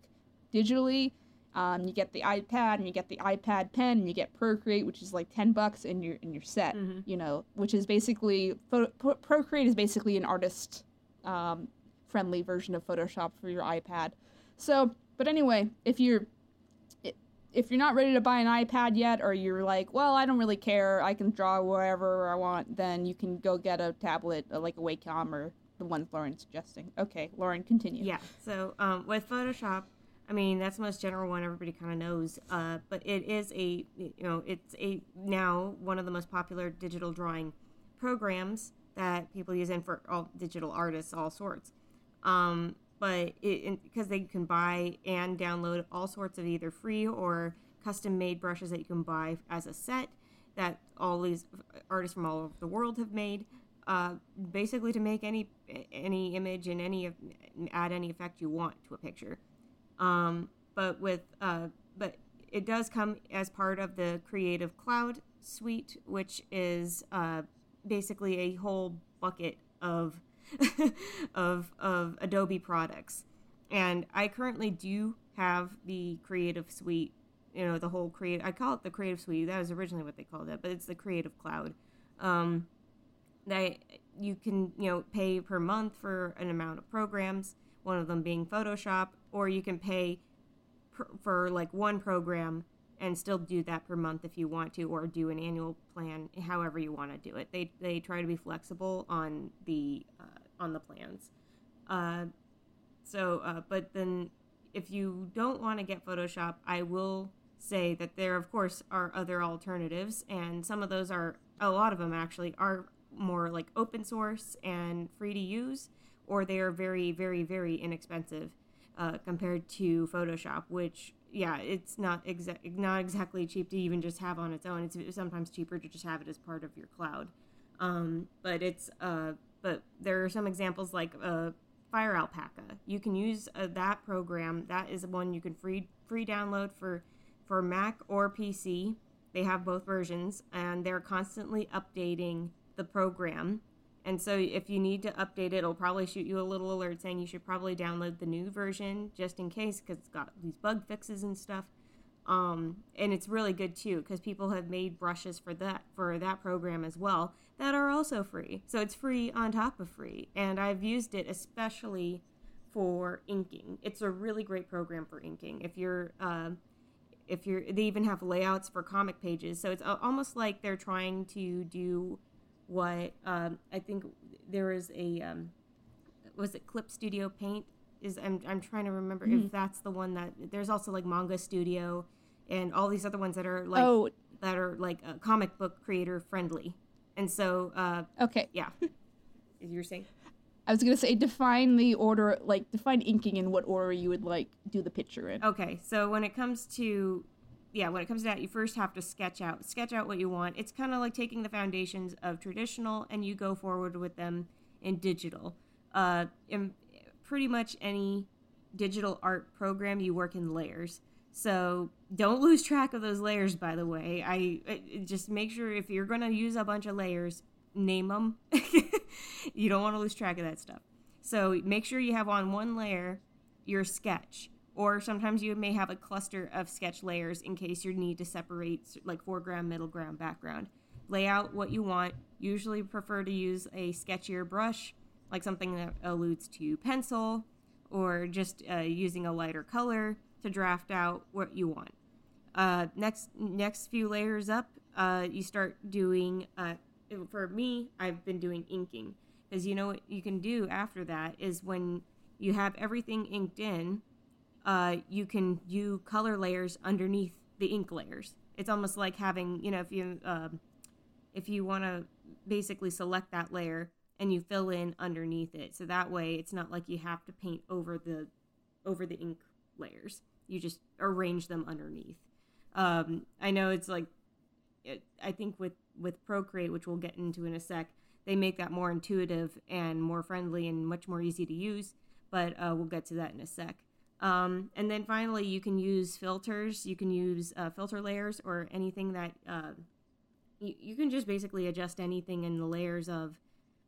C: digitally. Um, you get the iPad and you get the iPad Pen and you get Procreate, which is like ten bucks, and you're and you're set.
B: Mhm.
C: You know, which is basically Pro- Procreate is basically an artist um, friendly version of Photoshop for your iPad. So, but anyway, if you're if you're not ready to buy an iPad yet, or you're like, well, I don't really care, I can draw wherever I want, then you can go get a tablet uh, like a Wacom or the one Lauren's suggesting. Okay, Lauren, continue.
B: Yeah. So um, with Photoshop, I mean that's the most general one everybody kind of knows. Uh, but it is a you know it's a now one of the most popular digital drawing programs that people use in for all digital artists, all sorts. Um, but because they can buy and download all sorts of either free or custom made brushes that you can buy as a set that all these artists from all over the world have made uh, basically to make any any image and any add any effect you want to a picture um, but with uh, but it does come as part of the creative cloud suite which is uh, basically a whole bucket of of of adobe products and i currently do have the creative suite you know the whole create. i call it the creative suite that was originally what they called it but it's the creative cloud um, that you can you know pay per month for an amount of programs one of them being photoshop or you can pay for like one program and still do that per month if you want to or do an annual plan however you want to do it. They they try to be flexible on the uh, on the plans. Uh, so uh, but then if you don't want to get photoshop i will say that there of course are other alternatives and some of those are a lot of them actually are more like open source and free to use or they are very very very inexpensive uh, compared to photoshop which yeah it's not exa- not exactly cheap to even just have on its own. It's sometimes cheaper to just have it as part of your cloud. Um, but it's uh, but there are some examples like uh, fire alpaca. You can use uh, that program. That is one you can free free download for for mac or pc they have both versions and they're constantly updating the program and so if you need to update it it'll probably shoot you a little alert saying you should probably download the new version just in case because it's got these bug fixes and stuff. Um, and it's really good too because people have made brushes for that for that program as well that are also free. So it's free on top of free. And i've used it especially for inking. It's a really great program for inking. If you're um, if you're they even have layouts for comic pages. So it's almost like they're trying to do what um, i think there is a um, was it clip studio paint? Is i'm, I'm trying to remember if that's the one that there's also like manga studio and all these other ones that are like
C: Oh,
B: that are like uh, comic book creator friendly. And so uh,
C: okay.
B: yeah. You're saying?
C: I was gonna say define the order, like define inking in what order you would like do the picture in.
B: Okay, so when it comes to yeah, when it comes to that, you first have to sketch out sketch out what you want. It's kind of like taking the foundations of traditional and you go forward with them in digital. Uh, in pretty much any digital art program, you work in layers. So don't lose track of those layers. By the way, I, I just make sure if you're going to use a bunch of layers, name them. you don't want to lose track of that stuff. So make sure you have on one layer your sketch, or sometimes you may have a cluster of sketch layers in case you need to separate like foreground, middle ground, background. Lay out what you want. Usually prefer to use a sketchier brush, like something that alludes to pencil, or just uh, using a lighter color to draft out what you want. Uh, next, next few layers up, uh, you start doing uh, for me, I've been doing inking because you know what you can do after that is when you have everything inked in, uh, you can do color layers underneath the ink layers. It's almost like having you know if you um, if you want to basically select that layer and you fill in underneath it, so that way it's not like you have to paint over the over the ink layers. You just arrange them underneath. Um, I know it's like it, I think with with Procreate, which we'll get into in a sec, they make that more intuitive and more friendly and much more easy to use. But uh, we'll get to that in a sec. Um, and then finally, you can use filters. You can use uh, filter layers or anything that uh, you, you can just basically adjust anything in the layers of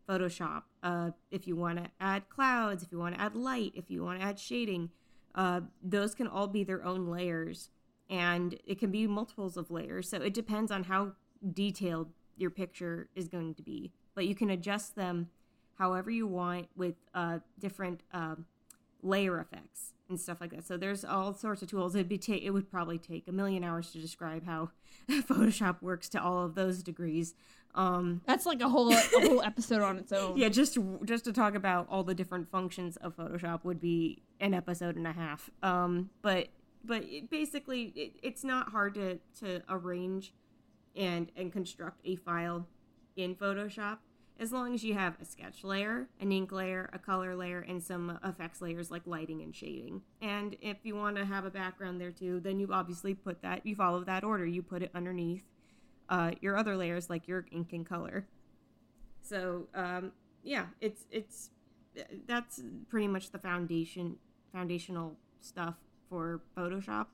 B: Photoshop. Uh, if you want to add clouds, if you want to add light, if you want to add shading, uh, those can all be their own layers. And it can be multiples of layers. So it depends on how detailed your picture is going to be. But you can adjust them however you want with uh, different uh, layer effects and stuff like that. So there's all sorts of tools. It'd be ta- it would probably take a million hours to describe how Photoshop works to all of those degrees. Um,
C: That's like a whole a whole episode on its own.
B: Yeah, just just to talk about all the different functions of Photoshop would be an episode and a half. Um, but but it basically, it, it's not hard to to arrange and and construct a file in Photoshop as long as you have a sketch layer, an ink layer, a color layer, and some effects layers like lighting and shading. And if you want to have a background there too, then you obviously put that, you follow that order. You put it underneath uh, your other layers like your ink and color. So um, yeah, it's it's that's pretty much the foundation foundational stuff for Photoshop.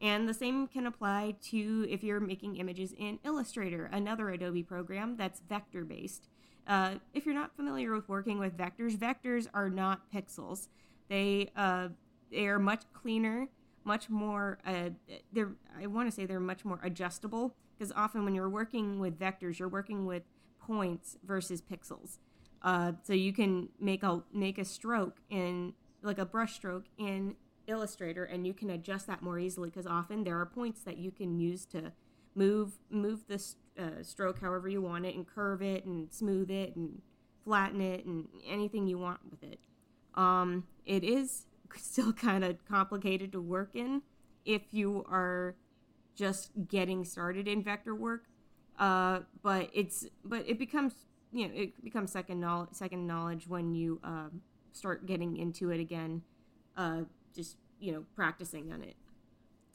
B: And the same can apply to if you're making images in Illustrator, another Adobe program that's vector based. Uh, if you're not familiar with working with vectors, vectors are not pixels. They uh, they are much cleaner, much more. Uh, they're I want to say they're much more adjustable because often when you're working with vectors, you're working with points versus pixels. Uh, so you can make a make a stroke in like a brush stroke in Illustrator, and you can adjust that more easily because often there are points that you can use to move move the uh, stroke however you want it, and curve it, and smooth it, and flatten it, and anything you want with it. Um, it is still kind of complicated to work in if you are just getting started in vector work, uh, but it's but it becomes you know it becomes second knowledge second knowledge when you uh, start getting into it again. Uh, just you know practicing on it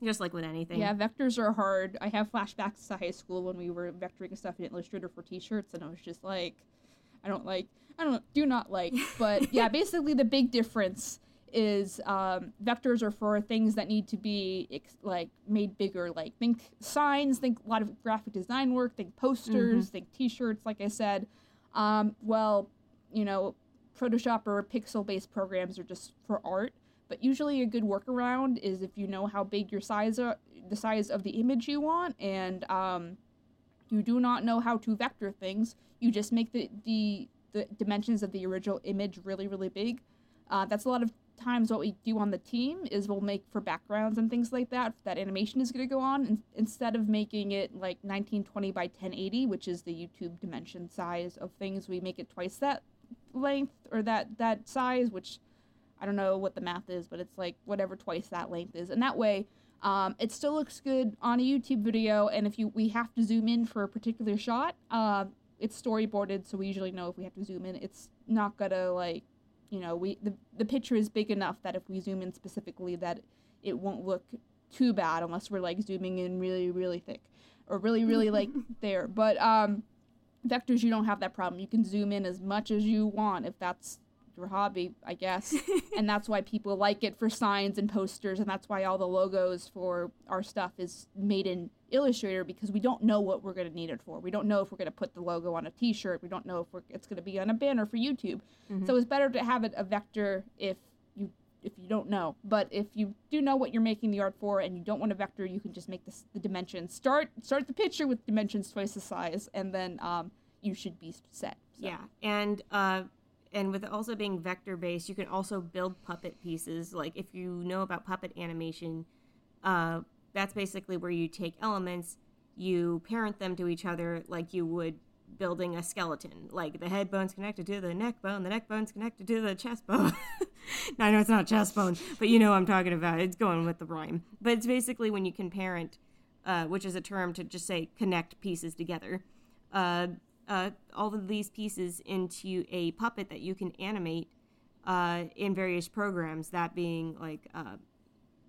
B: just like with anything
C: Yeah, vectors are hard. I have flashbacks to high school when we were vectoring stuff in Illustrator for T-shirts, and I was just like, I don't like, I don't do not like. But yeah, basically the big difference is um, vectors are for things that need to be ex- like made bigger. Like think signs, think a lot of graphic design work, think posters, think T-shirts. Like I said, um, well, you know, Photoshop or pixel-based programs are just for art. But usually, a good workaround is if you know how big your size are, the size of the image you want, and um, you do not know how to vector things, you just make the the, the dimensions of the original image really really big. Uh, that's a lot of times what we do on the team is we'll make for backgrounds and things like that that animation is going to go on and instead of making it like 1920 by 1080 which is the youtube dimension size of things we make it twice that length or that that size which I don't know what the math is, but it's like whatever twice that length is. And that way, um, it still looks good on a YouTube video. And if you we have to zoom in for a particular shot, uh, it's storyboarded, so we usually know if we have to zoom in. It's not gonna like, you know, we the the picture is big enough that if we zoom in specifically, that it won't look too bad unless we're like zooming in really really thick or really really like there. But um, vectors you don't have that problem. You can zoom in as much as you want if that's your hobby, I guess. and that's why people like it for signs and posters, and that's why all the logos for our stuff is made in Illustrator because we don't know what we're going to need it for. We don't know if we're going to put the logo on a T-shirt. We don't know if it's going to be on a banner for YouTube. Mm-hmm. So it's better to have it a vector if you if you don't know. But if you do know what you're making the art for and you don't want a vector, you can just make this, the dimensions. Start start the picture with dimensions twice the size, and then um, you should be set.
B: So. Yeah, and uh, and with also being vector based, you can also build puppet pieces. Like if you know about puppet animation, uh, that's basically where you take elements, you parent them to each other like you would building a skeleton. Like the head bone's connected to the neck bone, the neck bone's connected to the chest bone. I know it's not chest bone, but you know what I'm talking about. It's going with the rhyme. But it's basically when you can parent, uh, which is a term to just say connect pieces together. Uh, uh, all of these pieces into a puppet that you can animate uh, in various programs. That being like uh,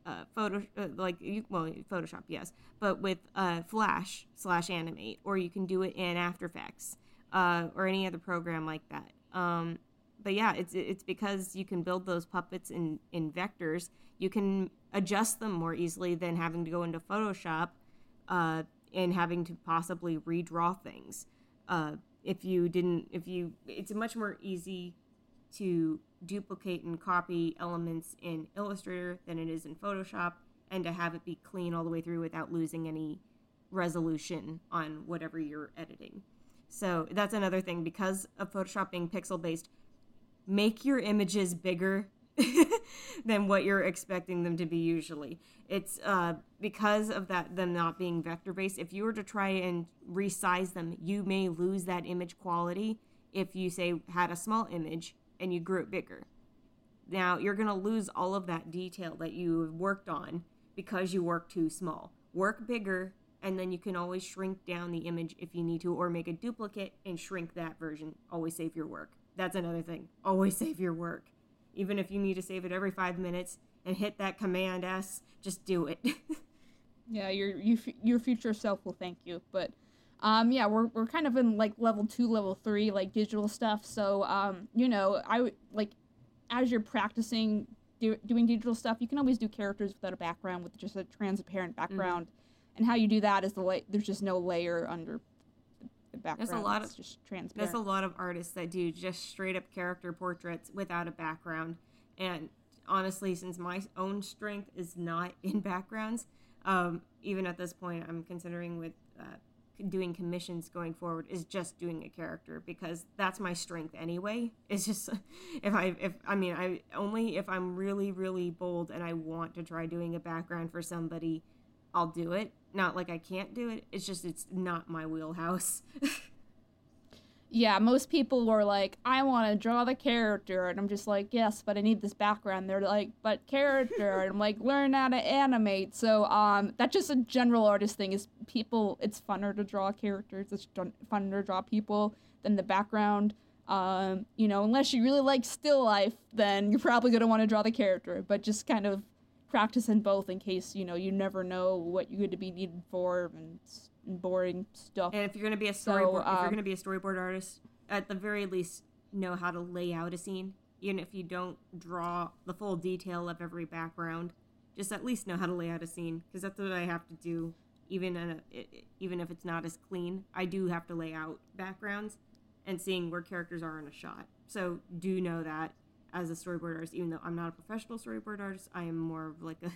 B: uh, photo, uh, like you, well, Photoshop, yes, but with uh, Flash slash Animate, or you can do it in After Effects uh, or any other program like that. Um, but yeah, it's it's because you can build those puppets in in vectors. You can adjust them more easily than having to go into Photoshop uh, and having to possibly redraw things uh, if you didn't if you it's much more easy to duplicate and copy elements in illustrator than it is in photoshop and to have it be clean all the way through without losing any resolution on whatever you're editing. So that's another thing. Because of photoshop being pixel based make your images bigger than what you're expecting them to be usually. It's uh, because of that them not being vector based. If you were to try and resize them, you may lose that image quality if you say had a small image and you grew it bigger. Now you're going to lose all of that detail that you worked on because you work too small. Work bigger and then you can always shrink down the image if you need to or make a duplicate and shrink that version. Always save your work. That's another thing. Always save your work even if you need to save it every five minutes and hit that command S, just do it.
C: yeah, your you, your future self will thank you. But um, yeah, we're we're kind of in like level two, level three, like digital stuff. So um, you know, I like as you're practicing do, doing digital stuff, you can always do characters without a background with just a transparent mm-hmm. background. Mm-hmm. And how you do that is the la- there's just no layer under the background. There's a lot of just transparent.
B: There's a lot of artists that do just straight up character portraits without a background. And honestly, since my own strength is not in backgrounds, um, even at this point, I'm considering with uh, doing commissions going forward is just doing a character because that's my strength anyway. It's just if I if I mean I only if I'm really really bold and I want to try doing a background for somebody, I'll do it not like I can't do it. It's just it's not my wheelhouse.
C: yeah, most people were like, I want to draw the character, and I'm just like, yes, but I need this background. They're like, but character, and I'm like, learn how to animate. So um, that's just a general artist thing. Is people, it's funner to draw characters. It's funner to draw people than the background. Um, you know, unless you really like still life, then you're probably gonna want to draw the character. But just kind of practice in both in case you know you never know what you're going to be needed for and, and boring stuff.
B: And if you're going to be a storyboard, so, um, if you're going to be a storyboard artist, at the very least, know how to lay out a scene. Even if you don't draw the full detail of every background, just at least know how to lay out a scene because that's what I have to do. Even a, even if it's not as clean, I do have to lay out backgrounds and seeing where characters are in a shot. So do know that as a storyboard artist, even though I'm not a professional storyboard artist, I am more of like a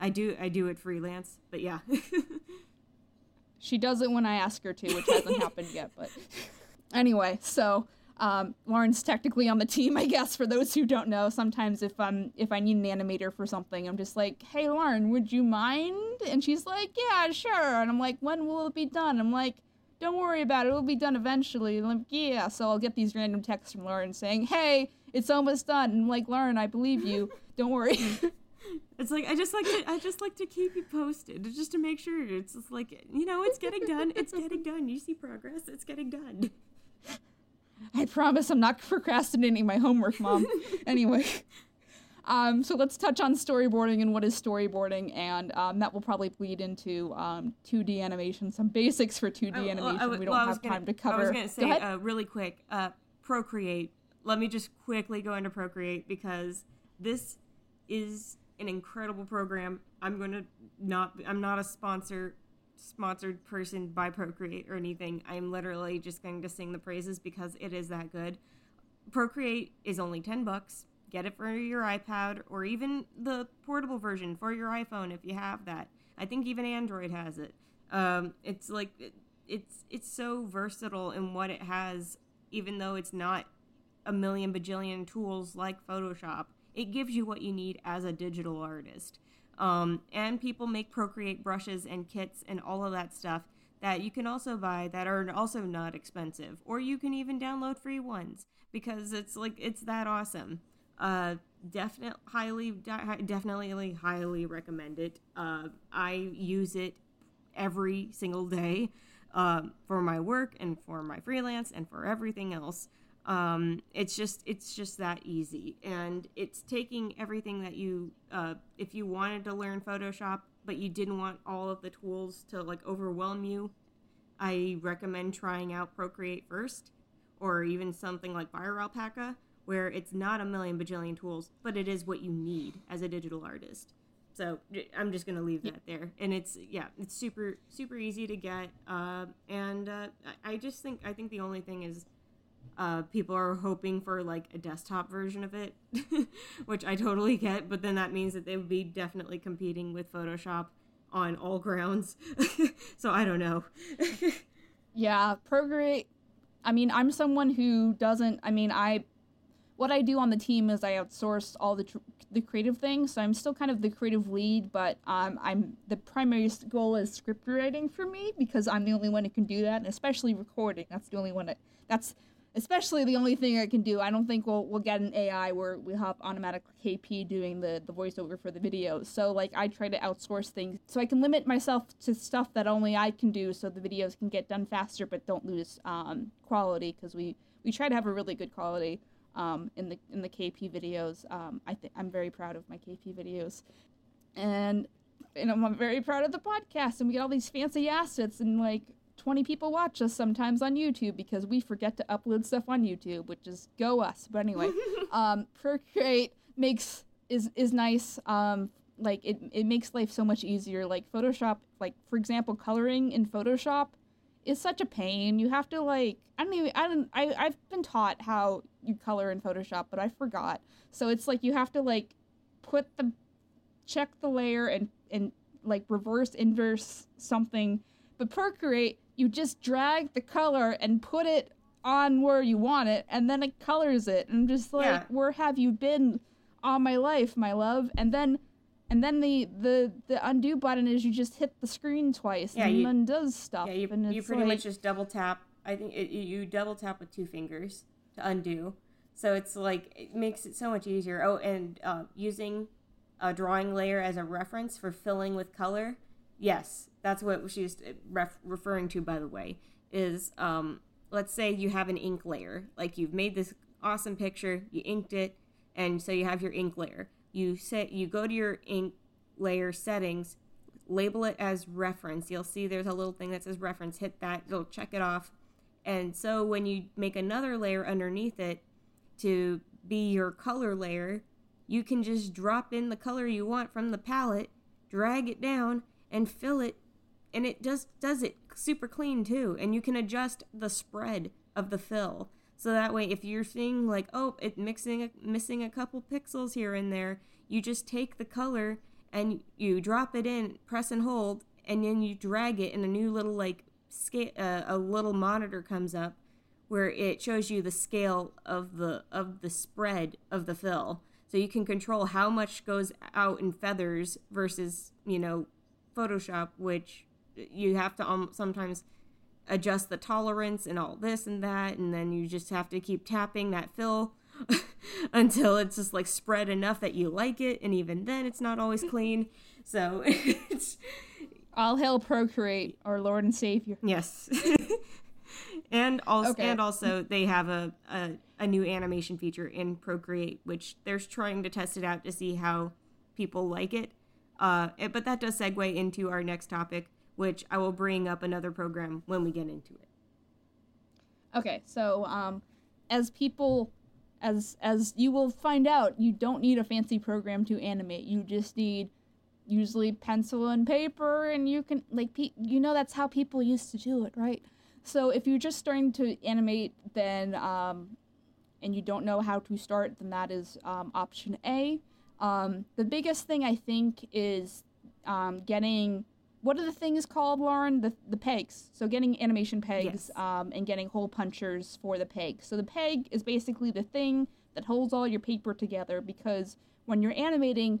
B: I do I do it freelance, but yeah.
C: she does it when I ask her to, which hasn't happened yet, but anyway, so um, Lauren's technically on the team, I guess. For those who don't know, sometimes if I'm if I need an animator for something, I'm just like, "Hey, Lauren, would you mind?" And she's like, "Yeah, sure." And I'm like, "When will it be done?" I'm like, "Don't worry about it. It'll be done eventually." And I'm like, "Yeah." So I'll get these random texts from Lauren saying, "Hey, it's almost done. And I'm like, Lauren, I believe you. Don't worry.
B: It's like I just like to I just like to keep you posted just to make sure it's just like you know it's getting done it's getting done you see progress it's getting done
C: I promise I'm not procrastinating my homework, mom. anyway. Um, so let's touch on storyboarding and what is storyboarding, and um, that will probably bleed into um, 2D animation, some basics for 2D
B: Oh,
C: animation.
B: I-
C: we don't
B: well,
C: have
B: gonna-
C: time to cover.
B: I was going to say uh, really quick, uh, Procreate. Let me just quickly go into Procreate because this is an incredible program. I'm going to not. I'm not a sponsor sponsored person by Procreate or anything. I'm literally just going to sing the praises because it is that good. Procreate is only 10 bucks. Get it for your iPad or even the portable version for your iPhone if you have that. I think even Android has it. Um, it's like it, it's it's so versatile in what it has even though it's not a million bajillion tools like Photoshop. It gives you what you need as a digital artist. Um, and people make Procreate brushes and kits and all of that stuff that you can also buy that are also not expensive, or you can even download free ones because it's like it's that awesome. Uh, definitely, highly, definitely, highly recommend it. Uh, I use it every single day um, for my work and for my freelance and for everything else. Um, it's just it's just that easy, and it's taking everything that you uh, if you wanted to learn Photoshop but you didn't want all of the tools to like overwhelm you. I recommend trying out Procreate first, or even something like Fire Alpaca, where it's not a million bajillion tools, but it is what you need as a digital artist. So I'm just gonna leave that there, and it's yeah, it's super super easy to get, uh, and uh, I I just think I think the only thing is uh, people are hoping for like a desktop version of it, which I totally get, but then that means that they would be definitely competing with Photoshop on all grounds. so I don't know.
C: Yeah, Procreate. I mean, I'm someone who doesn't. I mean, I. What I do on the team is I outsource all the tr- the creative things, so I'm still kind of the creative lead, but um, I'm the primary goal is script writing for me because I'm the only one who can do that, and especially recording. That's the only one that that's especially the only thing I can do. I don't think we'll we'll get an AI where we have automatic KP doing the the voiceover for the videos. So like I try to outsource things so I can limit myself to stuff that only I can do, so the videos can get done faster but don't lose um, quality because we we try to have a really good quality um, in the in the KP videos. Um, I think I'm very proud of my KP videos, and and I'm very proud of the podcast. And we get all these fancy assets and like 20 people watch us sometimes on YouTube because we forget to upload stuff on YouTube, which is go us. But anyway, um, Procreate makes is is nice. Um, like it it makes life so much easier. Like Photoshop, like for example, coloring in Photoshop is such a pain. You have to like I don't even I don't I I've been taught how you color in Photoshop, but I forgot. So it's like you have to like put the check the layer and and like reverse inverse something. But Procreate, you just drag the color and put it on where you want it, and then it colors it. And I'm just like,
B: Yeah.
C: where have you been all my life, my love? And then and then the the the undo button is you just hit the screen twice
B: Yeah,
C: and
B: you-
C: it undoes stuff.
B: Yeah, you, you pretty
C: like,
B: much just double tap. I think it, you double tap with two fingers to undo. So it's like it makes it so much easier. Oh, and uh, using a drawing layer as a reference for filling with color. Yes, that's what she's ref- referring to. By the way, is um, let's say you have an ink layer. Like you've made this awesome picture, you inked it, and so you have your ink layer. You set you go to your ink layer settings, label it as reference. You'll see there's a little thing that says reference. Hit that, it'll check it off. And so when you make another layer underneath it to be your color layer, you can just drop in the color you want from the palette, drag it down, and fill it. And it just does it super clean too. And you can adjust the spread of the fill. So that way, if you're seeing like, oh, it mixing missing a couple pixels here and there, you just take the color and you drop it in, press and hold, and then you drag it, in a new little like scale, uh, a little monitor comes up where it shows you the scale of the of the spread of the fill. So you can control how much goes out in feathers versus you know Photoshop, which you have to um, sometimes adjust the tolerance and all this and that, and then you just have to keep tapping that fill until it's just like spread enough that you like it, and even then it's not always clean. So it's
C: all hail Procreate, our Lord and Savior.
B: yes. and also
C: Okay.
B: and also they have a, a a new animation feature in Procreate, which they're trying to test it out to see how people like it. Uh, but that does segue into our next topic, which I will bring up another program when we get into it.
C: Okay, so um, as people, as as you will find out, you don't need a fancy program to animate. You just need usually pencil and paper, and you can like pe- you know that's how people used to do it, right? So if you're just starting to animate, then um, and you don't know how to start, then that is um, option A. Um, the biggest thing I think is um, getting what are the things called, Lauren? The the pegs. So getting animation pegs
B: Yes.
C: um, and getting hole punchers for the peg. So the peg is basically the thing that holds all your paper together because when you're animating,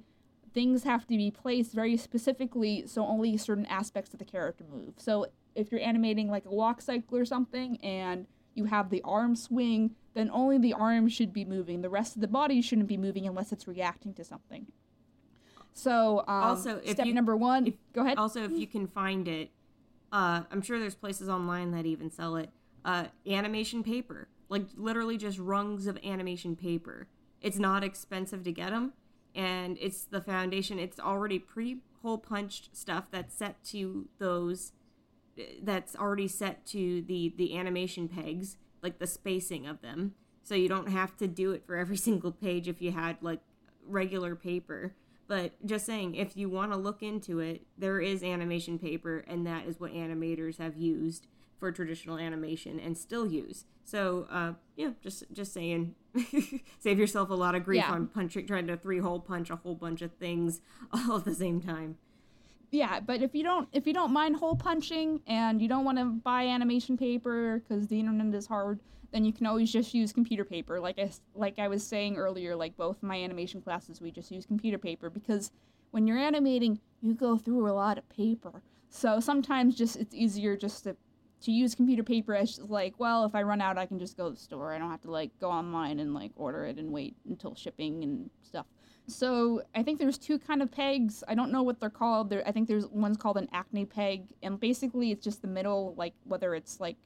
C: things have to be placed very specifically so only certain aspects of the character move. So if you're animating like a walk cycle or something and you have the arm swing, then only the arm should be moving. The rest of the body shouldn't be moving unless it's reacting to something. So um,
B: Also, if
C: step
B: you-
C: number one,
B: if-
C: go ahead.
B: Also, if you can find it, uh, I'm sure there's places online that even sell it. Uh, animation paper, like literally just rungs of animation paper. It's not expensive to get them, and it's the foundation. It's already pre-hole punched stuff that's set to those. That's already set to the the animation pegs, like the spacing of them. So you don't have to do it for every single page if you had like regular paper. But just saying, if you want to look into it, there is animation paper, and that is what animators have used for traditional animation and still use. So, uh, yeah, just just saying, save yourself a lot of grief
C: Yeah.
B: on punching, trying to three hole punch a whole bunch of things all at the same time.
C: Yeah, but if you don't if you don't mind hole punching and you don't want to buy animation paper because the internet is hard, then you can always just use computer paper. Like I like I was saying earlier, like both my animation classes, we just use computer paper because when you're animating, you go through a lot of paper. So sometimes just it's easier just to to use computer paper as like, well, if I run out, I can just go to the store. I don't have to like go online and like order it and wait until shipping and stuff. So I think there's two kind of pegs. I don't know what they're called. There, I think there's one's called an Acme peg, and basically it's just the middle, like whether it's like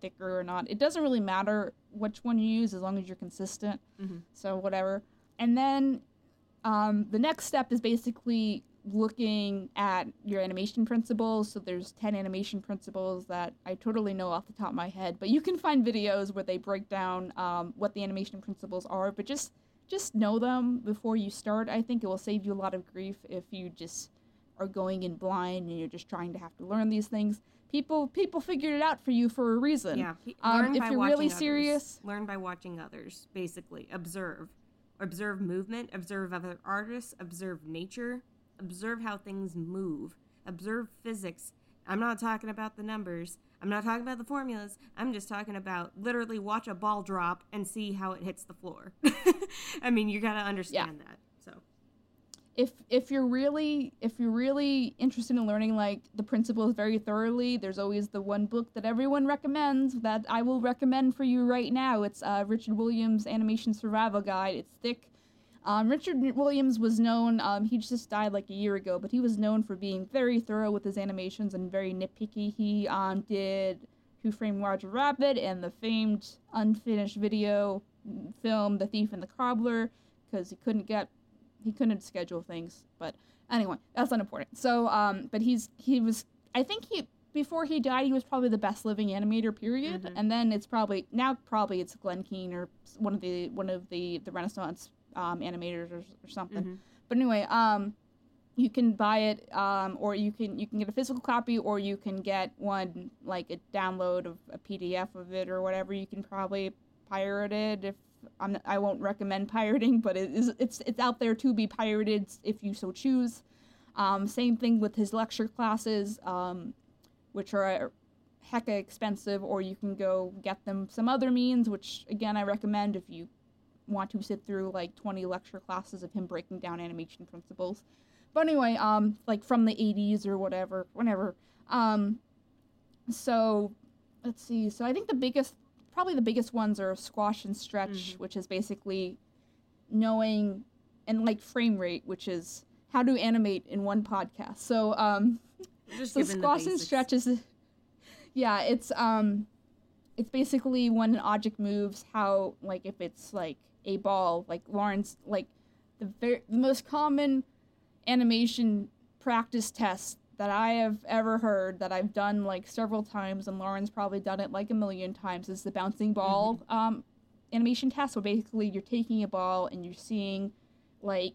C: thicker or not. It doesn't really matter which one you use as long as you're consistent.
B: Mhm.
C: So whatever. And then um, the next step is basically looking at your animation principles. So there's 10 animation principles that I totally know off the top of my head, but you can find videos where they break down um, what the animation principles are. But just just know them before you start. I think it will save you a lot of grief if you just are going in blind and you're just trying to have to learn these things. People people figured it out for you for a reason.
B: Yeah,
C: Um, if you're really
B: others.
C: serious-
B: Learn by watching others. Basically, observe, observe movement, observe other artists, observe nature, observe how things move, observe physics. I'm not talking about the numbers. I'm not talking about the formulas. I'm just talking about literally watch a ball drop and see how it hits the floor. I mean, you got to understand that. So,
C: if if you're really if you're really interested in learning like the principles very thoroughly there's always the one book that everyone recommends that i will recommend for you right now it's uh, richard williams animation survival guide it's thick um, richard williams was known um, he just died like a year ago but he was known for being very thorough with his animations and very nitpicky he um, did who framed roger rabbit and the famed unfinished video film the thief and the cobbler because he couldn't get he couldn't schedule things but anyway that's unimportant so um but he's he was i think he before he died he was probably the best living animator period
B: Mhm.
C: and then it's probably now probably it's glen keane or one of the one of the the renaissance um animators or, or something
B: mhm.
C: but anyway um you can buy it um, or you can you can get a physical copy or you can get one like a download of a pdf of it or whatever you can probably pirate it if I'm, I won't recommend pirating, but it is it's it's out there to be pirated if you so choose. Um, same thing with his lecture classes, um, which are hecka expensive, or you can go get them some other means, which again I recommend if you want to sit through like 20 lecture classes of him breaking down animation principles. But anyway, um, like from the 80s or whatever, whenever. Um, so let's see. So I think the biggest probably the biggest ones are squash and stretch,
B: Mhm.
C: which is basically knowing and like frame rate, which is how to animate in one podcast. So um
B: Just
C: so squash and stretch is yeah, it's um it's basically when an object moves, how like if it's like a ball, like Lauren, like the very the most common animation practice test that I have ever heard that I've done like several times, and Lauren's probably done it like a million times, is the bouncing ball mm-hmm. um, animation test. Where basically you're taking a ball and you're seeing like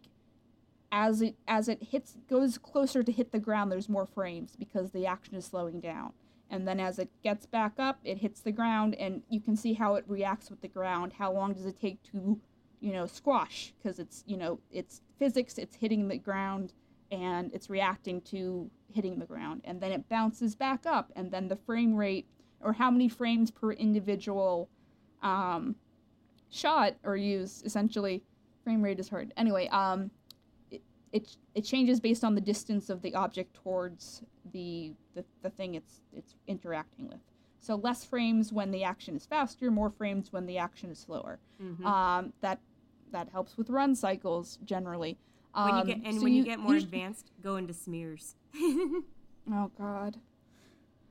C: as it as it hits goes closer to hit the ground, there's more frames because the action is slowing down. And then as it gets back up, it hits the ground, and you can see how it reacts with the ground. How long does it take to, you know, squash? Because it's you know it's physics. It's hitting the ground and it's reacting to hitting the ground and then it bounces back up and then the frame rate or how many frames per individual um, shot or used essentially frame rate is hard anyway um, it, it, changes based on the distance of the object towards the, the, the thing it's, it's interacting with so less frames when the action is faster more frames when the action is slower mm-hmm. um, that that helps with run cycles generally
B: when you get um, and so when you, you, get more you, advanced, go into smears.
C: oh God.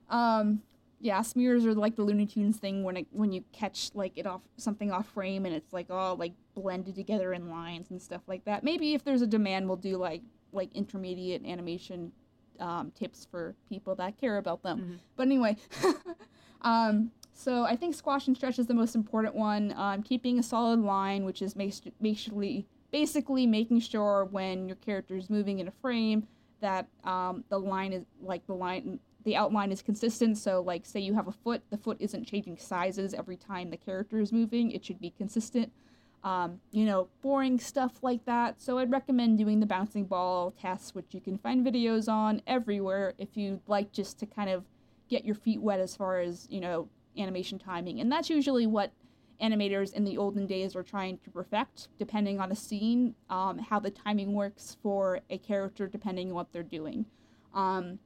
C: Um, yeah, smears are like the Looney Tunes thing when it when you catch like it off something off frame and it's like all like blended together in lines and stuff like that. Maybe if there's a demand, we'll do like like intermediate animation um, tips for people that care about them. Mm-hmm. But anyway, um, so I think squash and stretch is the most important one. Um, keeping a solid line, which is basically basically making sure when your character is moving in a frame that um, the line is like the line the outline is consistent so like say you have a foot the foot isn't changing sizes every time the character is moving it should be consistent um, you know boring stuff like that so i'd recommend doing the bouncing ball tests which you can find videos on everywhere if you'd like just to kind of get your feet wet as far as you know animation timing and that's usually what animators in the olden days were trying to perfect, depending on a scene, um, how the timing works for a character, depending on what they're doing. Um,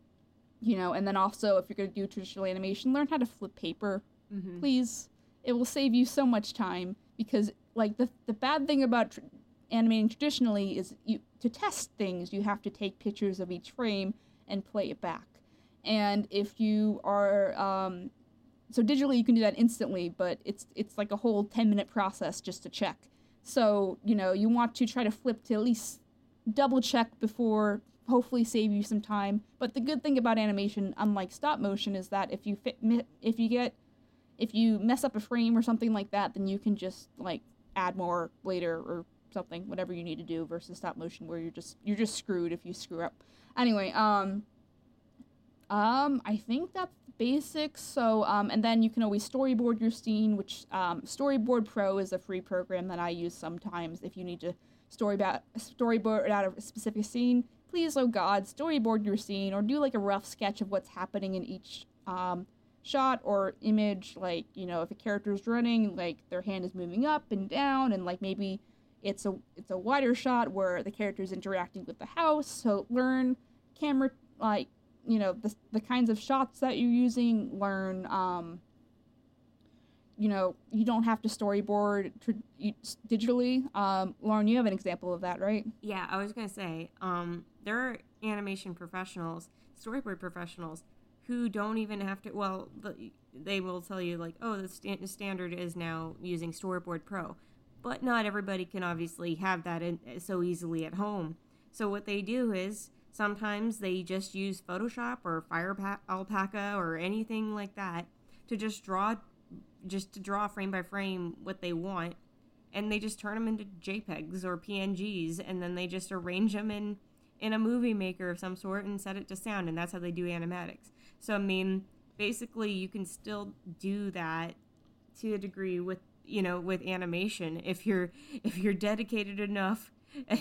C: you know, and then also if you're going to do traditional animation, learn how to flip paper, mm-hmm. please. It will save you so much time because, like, the the bad thing about tr- animating traditionally is you to test things, you have to take pictures of each frame and play it back. And if you are um, so digitally you can do that instantly, but it's it's like a whole 10 minute process just to check. So, you know, you want to try to flip to at least double check before hopefully save you some time. But the good thing about animation unlike stop motion is that if you fit if you get if you mess up a frame or something like that, then you can just like add more later or something, whatever you need to do versus stop motion where you're just you're just screwed if you screw up. Anyway, um um I think that's basics. So, um, and then you can always storyboard your scene, which um, Storyboard Pro is a free program that I use sometimes if you need to story about, storyboard out a specific scene. Please, oh God, storyboard your scene or do like a rough sketch of what's happening in each um, shot or image. Like, you know, if a character is running, like their hand is moving up and down, and like maybe it's a it's a wider shot where the character is interacting with the house. So learn camera like you know the, the kinds of shots that you're using learn um, you know you don't have to storyboard tr- digitally um, lauren you have an example of that right
B: yeah i was to say um, there are animation professionals storyboard professionals who don't even have to well the, they will tell you like oh the st- standard is now using storyboard pro but not everybody can obviously have that in, eh, so easily at home so what they do is Sometimes they just use Photoshop or Fire Alpaca or anything like that to just draw just to draw frame by frame what they want and they just turn them into JPEGs or PNGs and then they just arrange them in in a movie maker of some sort and set it to sound and that's how they do animatics. So I mean, basically you can still do that to a degree with you know with animation if you're if you're dedicated enough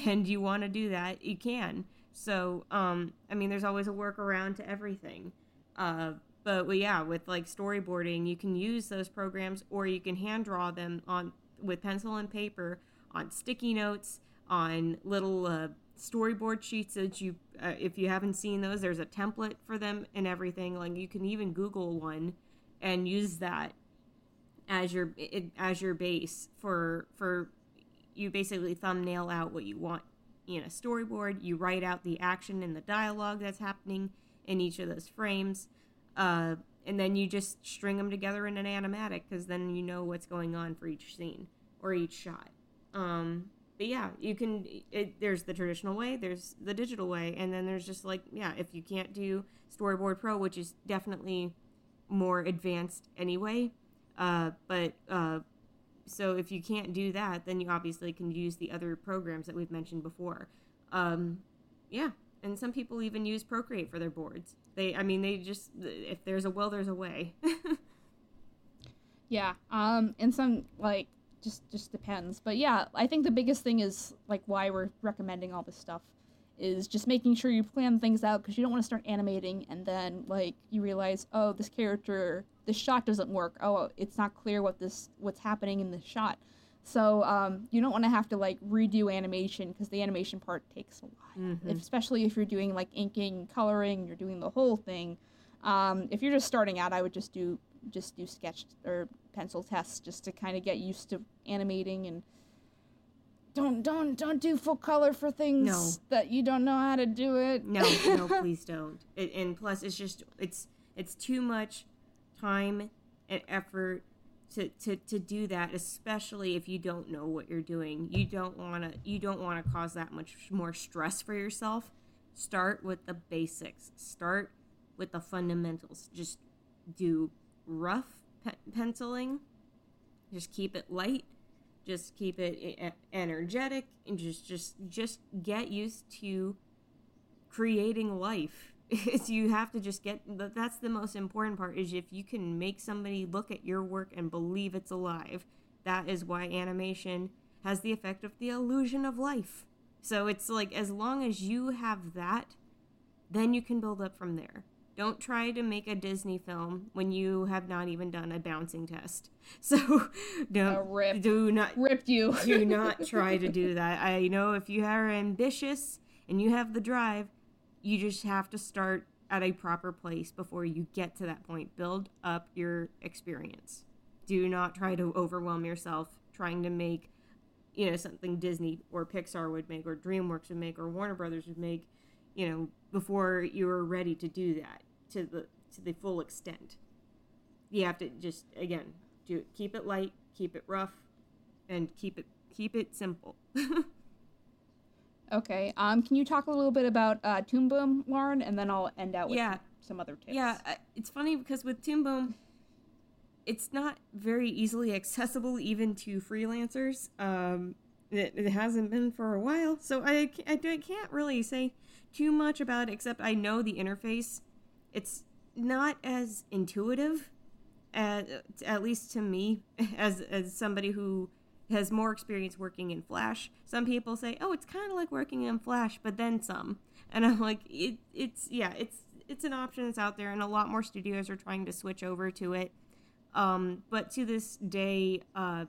B: and you want to do that, you can. So, um, I mean, there's always a workaround to everything. Uh, but well, yeah, with like storyboarding, you can use those programs, or you can hand draw them on with pencil and paper on sticky notes, on little uh, storyboard sheets that you, uh, if you haven't seen those, there's a template for them and everything. Like you can even Google one and use that as your as your base for for you basically thumbnail out what you want in a storyboard. You write out the action and the dialogue that's happening in each of those frames. Uh, and then you just string them together in an animatic because then you know what's going on for each scene or each shot. Um, but yeah, you can. It, there's the traditional way, there's the digital way, and then there's just like yeah, if you can't do Storyboard Pro, which is definitely more advanced anyway, uh, but uh, so if you can't do that, then you obviously can use the other programs that we've mentioned before. Um, yeah, and some people even use Procreate for their boards. They, I mean, they just if there's a will, there's a way.
C: yeah, um, and some like just just depends. But yeah, I think the biggest thing is like why we're recommending all this stuff is just making sure you plan things out because you don't want to start animating and then like you realize oh this character this shot doesn't work oh it's not clear what this what's happening in the shot so um, you don't want to have to like redo animation because the animation part takes a while
B: Mhm.
C: if, especially if you're doing like inking coloring you're doing the whole thing um, if you're just starting out i would just do just do sketch or pencil tests just to kind of get used to animating and don't don't don't do full color for things
B: No.
C: that you don't know how to do it.
B: No, no, please don't. It, and plus, it's just it's it's too much time and effort to, to to do that, especially if you don't know what you're doing. You don't want to you don't want to cause that much more stress for yourself. Start with the basics. Start with the fundamentals. Just do rough pe- penciling. Just keep it light. Just keep it energetic and just just just get used to creating life. It's you have to just get that- that's the most important part is if you can make somebody look at your work and believe it's alive that is why animation has the effect of the illusion of life. So it's like as long as you have that then you can build up from there don't try to make a disney film when you have not even done a bouncing test so don't
C: rip.
B: do not
C: Ripped you.
B: do not try to do that. I know if you are ambitious and you have the drive, you just have to start at a proper place before you get to that point. Build up your experience. Do not try to overwhelm yourself trying to make, you know, something Disney or Pixar would make or DreamWorks would make or Warner Brothers would make, you know, before you're ready to do that to the to the full extent. You have to just again do keep it light, keep it rough, and keep it keep it simple.
C: Okay. Um, can you talk a little bit about uh, Toon Boom, Lauren, and then I'll end out with
B: Yeah.
C: some other tips.
B: yeah, it's funny because with Toon Boom, it's not very easily accessible even to freelancers. Um, it, it hasn't been for a while, so I, I can't really say too much about it except I know the interface. It's not as intuitive, at, at least to me, as as somebody who has more experience working in Flash. Some people say, "Oh, it's kind of like working in Flash, but then some," and I'm like, "It, it's yeah, it's it's an option that's out there, and a lot more studios are trying to switch over to it." Um, but to this day, uh,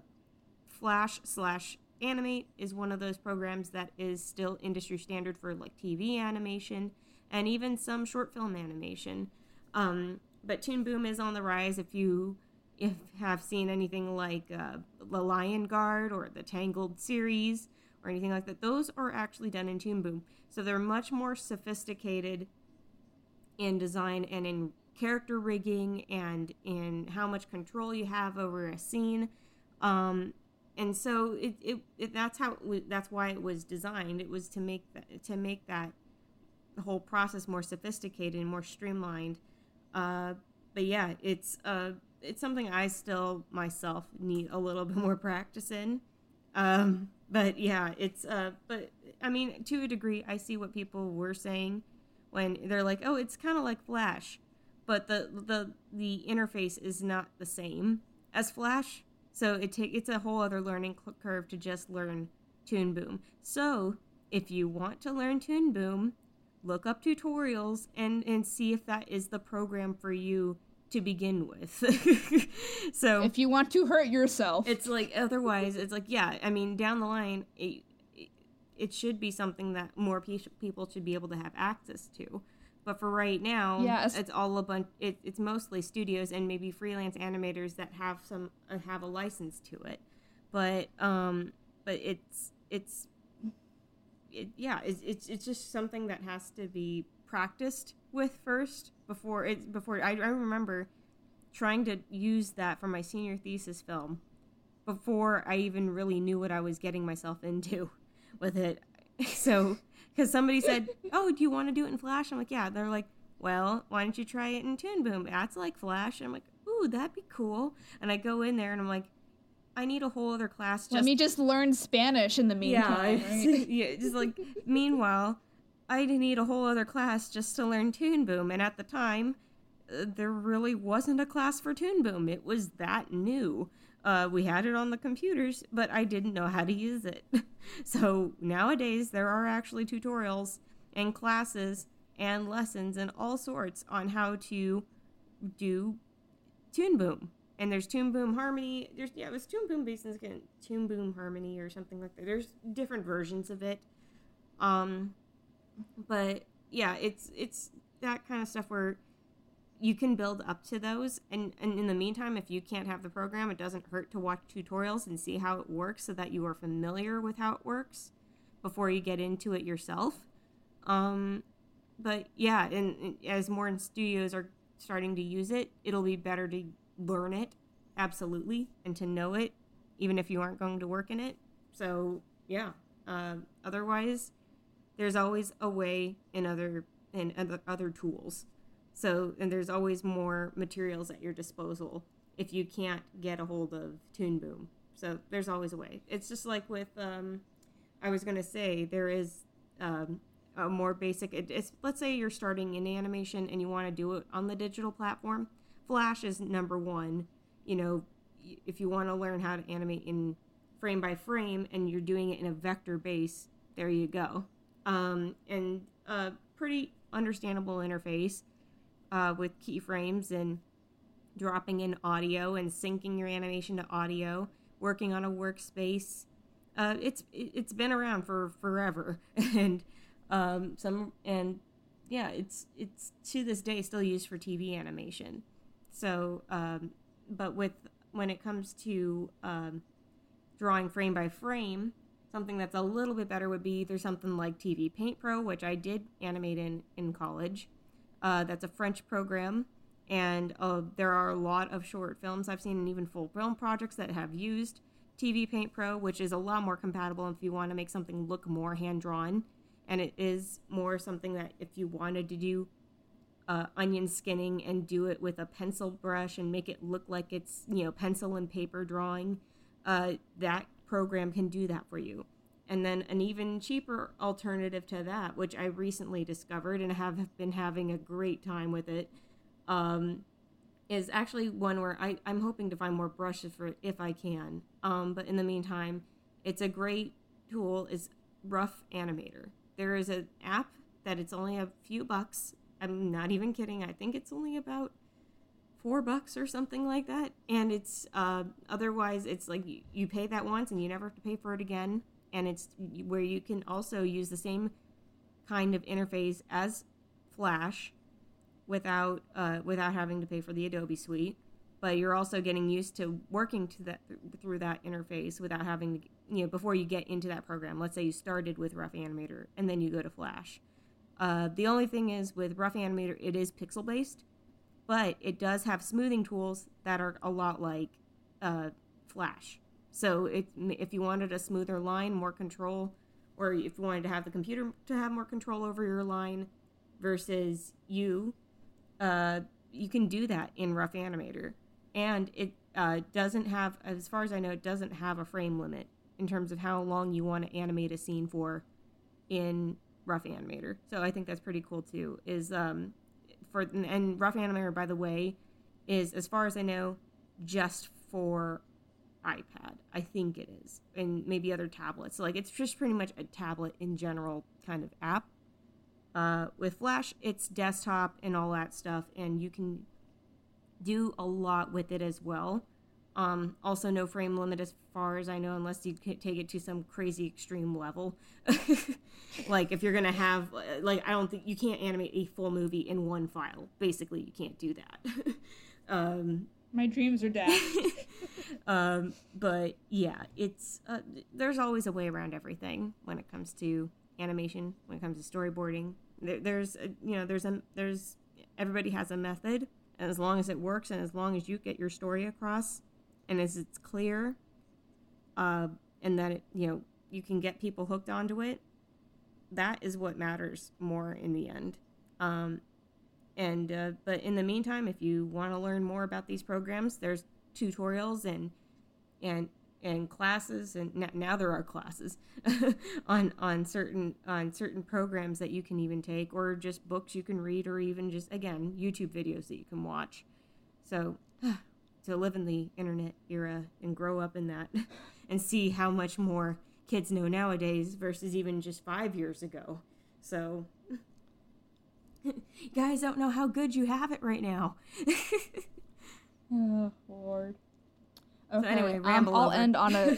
B: Flash slash Animate is one of those programs that is still industry standard for like TV animation and even some short film animation. Um, but Toon Boom is on the rise. If you if have seen anything like uh, the Lion Guard or the Tangled series or anything like that, those are actually done in Toon Boom. So they're much more sophisticated in design and in character rigging and in how much control you have over a scene. Um, and so it, it, it that's how it that's why it was designed. It was to make that to make that whole process more sophisticated and more streamlined. Uh, but yeah, it's uh, it's something I still myself need a little bit more practice in. Um, but yeah, it's uh, but I mean, to a degree, I see what people were saying when they're like, "Oh, it's kind of like Flash," but the the the interface is not the same as Flash. So it take it's a whole other learning curve to just learn Toon Boom. So if you want to learn Toon Boom, look up tutorials and and see if that is the program for you to begin with. so
C: If you want to hurt yourself,
B: it's like otherwise it's like yeah i mean down the line it, it, should be something that more pe- people should be able to have access to. But for right now
C: Yeah,
B: it's all a bunch it, it's mostly studios and maybe freelance animators that have some uh, have a license to it. But um but it's it's it, yeah it's, it's it's just something that has to be practiced with first before it's before I, I remember trying to use that for my senior thesis film before I even really knew what I was getting myself into with it. So, because somebody said, "Oh, do you want to do it in Flash?" I'm like, "Yeah." They're like, "Well, why don't you try it in Toon Boom? That's like Flash." And I'm like, "Ooh, that'd be cool." And I go in there and I'm like, I need a whole other class. Just,
C: Let me just learn Spanish in the meantime.
B: yeah,
C: right?
B: yeah. Just like meanwhile, I need a whole other class just to learn Toon Boom, and at the time, uh, there really wasn't a class for Toon Boom. It was that new. Uh, we had it on the computers, but I didn't know how to use it. so nowadays, there are actually tutorials and classes and lessons and all sorts on how to do Toon Boom. And there's Toon Boom Harmony. There's yeah, it was Toon Boom Basins again, Toon Boom Harmony or something like that. There's different versions of it. Um, but yeah, it's it's that kind of stuff where you can build up to those and, and in the meantime if you can't have the program it doesn't hurt to watch tutorials and see how it works so that you are familiar with how it works before you get into it yourself um, but yeah and, and as more studios are starting to use it it'll be better to learn it absolutely and to know it even if you aren't going to work in it so yeah uh, otherwise there's always a way in other in other, other tools so, and there's always more materials at your disposal if you can't get a hold of Toon Boom. So, there's always a way. It's just like with, um, I was to say, there is um, a more basic, it, it's, let's say you're starting in animation and you want to do it on the digital platform. Flash is number one. You know, if you want to learn how to animate in frame by frame and you're doing it in a vector base, there you go. Um, and a pretty understandable interface uh, with keyframes and dropping in audio and syncing your animation to audio, working on a workspace. Uh, it's it's been around for forever, and um, some and yeah, it's it's to this day still used for TV animation. So, um, but with when it comes to um, drawing frame by frame, something that's a little bit better would be either something like TV Paint Pro, which I did animate in in college uh, that's a French program, and uh, there are a lot of short films I've seen, and even full film projects that have used TV Paint Pro, which is a lot more compatible if you want to make something look more hand drawn. And it is more something that if you wanted to do uh, onion skinning and do it with a pencil brush and make it look like it's you know pencil and paper drawing, uh, that program can do that for you. And then an even cheaper alternative to that, which I recently discovered and have been having a great time with it, um, is actually one where I, I'm hoping to find more brushes for it if I can. Um, but in the meantime, it's a great tool. is Rough Animator. There is an app that it's only a few bucks. I'm not even kidding. I think it's only about four bucks or something like that. And it's uh, otherwise it's like you, you pay that once and you never have to pay for it again and it's where you can also use the same kind of interface as Flash without uh, without having to pay for the Adobe Suite. But you're also getting used to working to that through that interface without having to, you know, before you get into that program. Let's say you started with Rough Animator and then you go to Flash. Uh, the only thing is with Rough Animator, it is pixel based, but it does have smoothing tools that are a lot like uh, Flash. So if, if you wanted a smoother line, more control, or if you wanted to have the computer to have more control over your line versus you, uh, you can do that in Rough Animator. And it uh, doesn't have, as far as I know, it doesn't have a frame limit in terms of how long you want to animate a scene for in Rough Animator. So I think that's pretty cool too. Is um, for and Rough Animator, by the way, is as far as I know, just for iPad. I think it is, and maybe other tablets. So, like it's just pretty much a tablet in general kind of app. Uh, with Flash, it's desktop and all that stuff, and you can do a lot with it as well. Um, also, no frame limit as far as I know, unless you take it to some crazy extreme level. like if you're gonna have, like I don't think you can't animate a full movie in one file. Basically, you can't do that. um,
C: my dreams are dead.
B: um, but yeah, it's uh, there's always a way around everything when it comes to animation, when it comes to storyboarding. There, there's a, you know there's a there's everybody has a method as long as it works and as long as you get your story across and as it's clear uh, and that it, you know you can get people hooked onto it that is what matters more in the end. Um, and uh, but in the meantime if you want to learn more about these programs there's tutorials and and and classes and now there are classes on on certain on certain programs that you can even take or just books you can read or even just again YouTube videos that you can watch. So to live in the internet era and grow up in that and see how much more kids know nowadays versus even just 5 years ago so guys don't know how good you have it right now
C: oh lord
B: Okay. So anyway, um,
C: I'll
B: over.
C: end on a.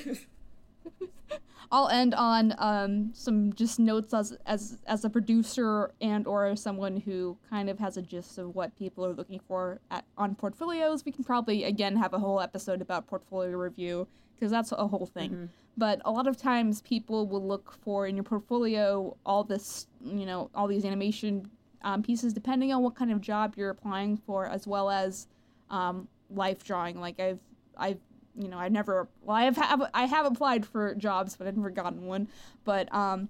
C: I'll end on um, some just notes as as as a producer and or someone who kind of has a gist of what people are looking for at, on portfolios. We can probably again have a whole episode about portfolio review because that's a whole thing. Mm-hmm. But a lot of times people will look for in your portfolio all this, you know, all these animation um, pieces depending on what kind of job you're applying for, as well as um, life drawing. Like I've I've you know, I never well I have, have I have applied for jobs, but I've never gotten one. But um,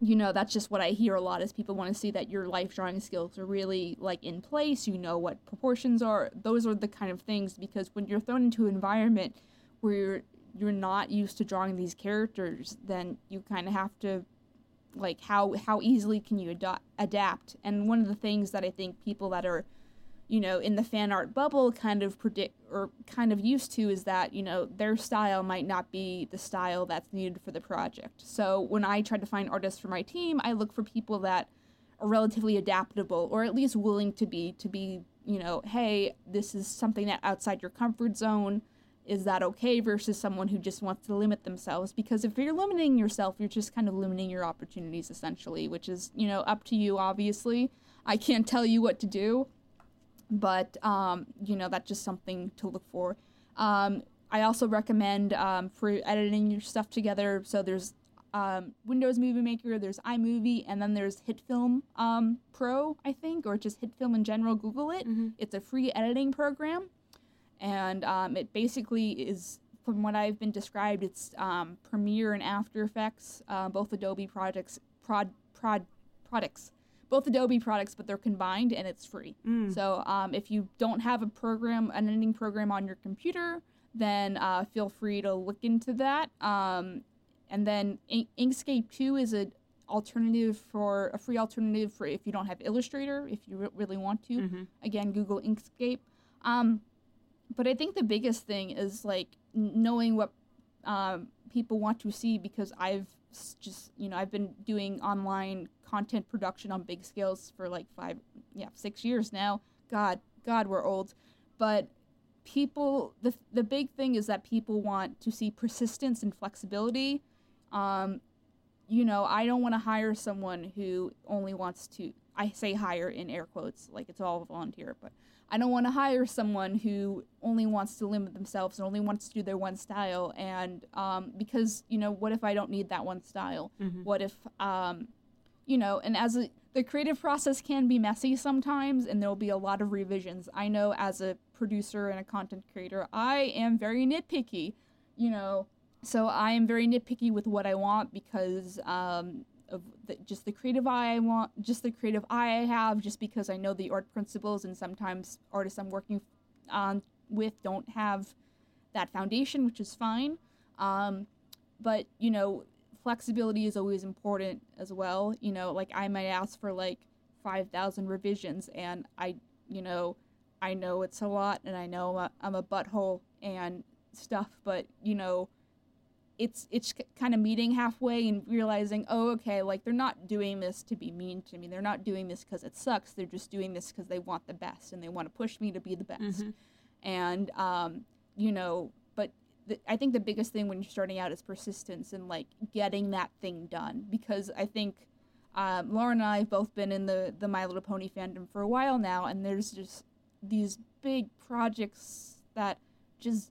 C: you know, that's just what I hear a lot is people want to see that your life drawing skills are really like in place. You know what proportions are. Those are the kind of things because when you're thrown into an environment where you're you're not used to drawing these characters, then you kind of have to like how how easily can you ad- adapt? And one of the things that I think people that are you know, in the fan art bubble kind of predict or kind of used to is that, you know, their style might not be the style that's needed for the project. So when I try to find artists for my team, I look for people that are relatively adaptable or at least willing to be to be, you know, hey, this is something that outside your comfort zone. Is that okay versus someone who just wants to limit themselves? Because if you're limiting yourself, you're just kind of limiting your opportunities essentially, which is, you know, up to you obviously. I can't tell you what to do but um, you know that's just something to look for. Um, I also recommend um, for editing your stuff together. So there's um, Windows Movie Maker, there's iMovie, and then there's HitFilm um, Pro, I think, or just HitFilm in general. Google it. Mm-hmm. It's a free editing program, and um, it basically is. From what I've been described, it's Premiere and After Effects, uh, both Adobe projects, prod, prod, products both Adobe products, but they're combined and it's free. Mm. So um, if you don't have a program, an editing program on your computer, then uh, feel free to look into that. Um, and then In- Inkscape 2 is an alternative for a free alternative for if you don't have Illustrator, if you re- really want to. Mm-hmm. Again, Google Inkscape. Um, but I think the biggest thing is like knowing what um, people want to see because I've just you know I've been doing online content production on big scales for like five yeah six years now. God God we're old, but people the the big thing is that people want to see persistence and flexibility. Um, you know I don't want to hire someone who only wants to I say hire in air quotes like it's all volunteer, but I don't want to hire someone who only wants to limit themselves and only wants to do their one style. And um, because, you know, what if I don't need that one style? Mm-hmm. What if, um, you know, and as a, the creative process can be messy sometimes and there'll be a lot of revisions. I know as a producer and a content creator, I am very nitpicky, you know, so I am very nitpicky with what I want because um, of the, just the creative eye I want, just the creative eye I have, just because I know the art principles, and sometimes artists I'm working on with don't have that foundation, which is fine. Um, but you know, flexibility is always important as well. You know, like I might ask for like five thousand revisions, and I, you know, I know it's a lot, and I know I'm a, I'm a butthole and stuff, but you know it's it's kind of meeting halfway and realizing oh okay like they're not doing this to be mean to me they're not doing this because it sucks they're just doing this because they want the best and they want to push me to be the best mm-hmm. and um, you know the, i think the biggest thing when you're starting out is persistence and like getting that thing done because i think um, Lauren and I have both been in the the My Little Pony fandom for a while now, and there's just these big projects that just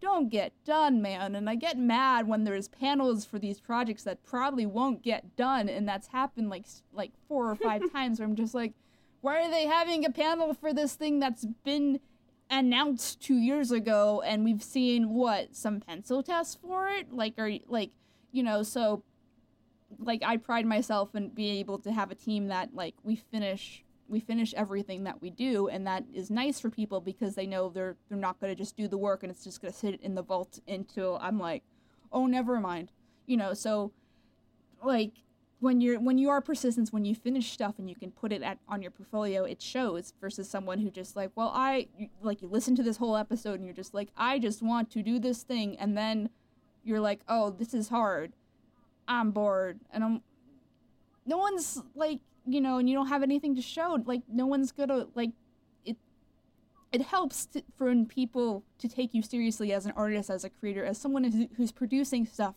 C: don't get done, man. And I get mad when there's panels for these projects that probably won't get done, and that's happened like like four or five times. Where I'm just like, why are they having a panel for this thing that's been announced two years ago and we've seen what some pencil tests for it? Like are like you know so like i pride myself in being able to have a team that like we finish we finish everything that we do and that is nice for people because they know they're they're not going to just do the work and it's just going to sit in the vault until i'm like oh never mind. You know so like when you're when you are persistent when you finish stuff and you can put it at on your portfolio it shows versus someone who just like well i like you listen to this whole episode and you're just like i just want to do this thing and then you're like oh this is hard. I'm bored and i'm no one's like you know and you don't have anything to show like no one's gonna like it it helps to, for people to take you seriously as an artist as a creator as someone who's, who's producing stuff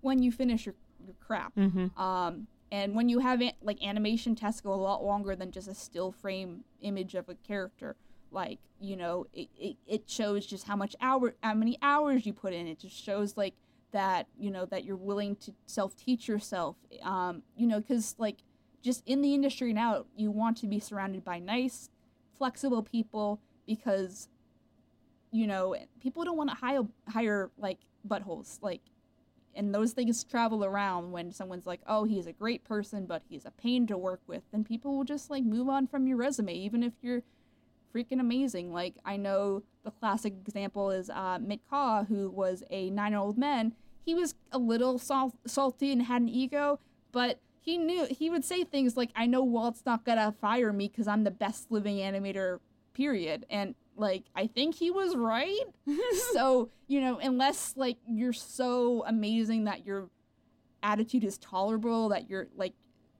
C: when you finish your your crap.
B: Mm-hmm.
C: Um, and when you have it, like animation tests go a lot longer than just a still frame image of a character. Like you know, it, it, it shows just how much hour, how many hours you put in. It just shows like that you know that you're willing to self teach yourself. Um, you know, because like just in the industry now, you want to be surrounded by nice, flexible people because you know people don't want to hire hire like buttholes like and those things travel around when someone's like, "Oh, he's a great person, but he's a pain to work with," then people will just like move on from your resume, even if you're freaking amazing. Like I know the classic example is uh, Milt Kahl, who was a nine-year-old man. He was a little sal- salty and had an ego, but he knew he would say things like, "I know Walt's not gonna fire me because I'm the best living animator." Period. And like I think he was right. so, you know, unless like you're so amazing that your attitude is tolerable that you're like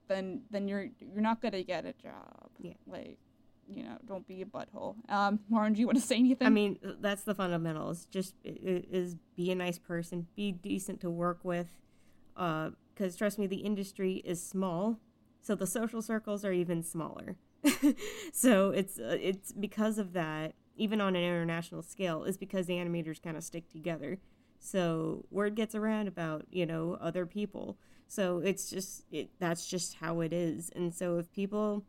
C: then then you're you're not going to get a job.
B: Yeah.
C: Like you know, don't be a butthole. Um, Lauren, do you want to say anything?
B: I mean, that's the fundamentals. Just is be a nice person, be decent to work with. Because uh, trust me, the industry is small, so the social circles are even smaller. so it's uh, it's because of that even on an international scale, is because the animators kind of stick together. So word gets around about, you know, other people. So it's just, it, that's just how it is. And so if people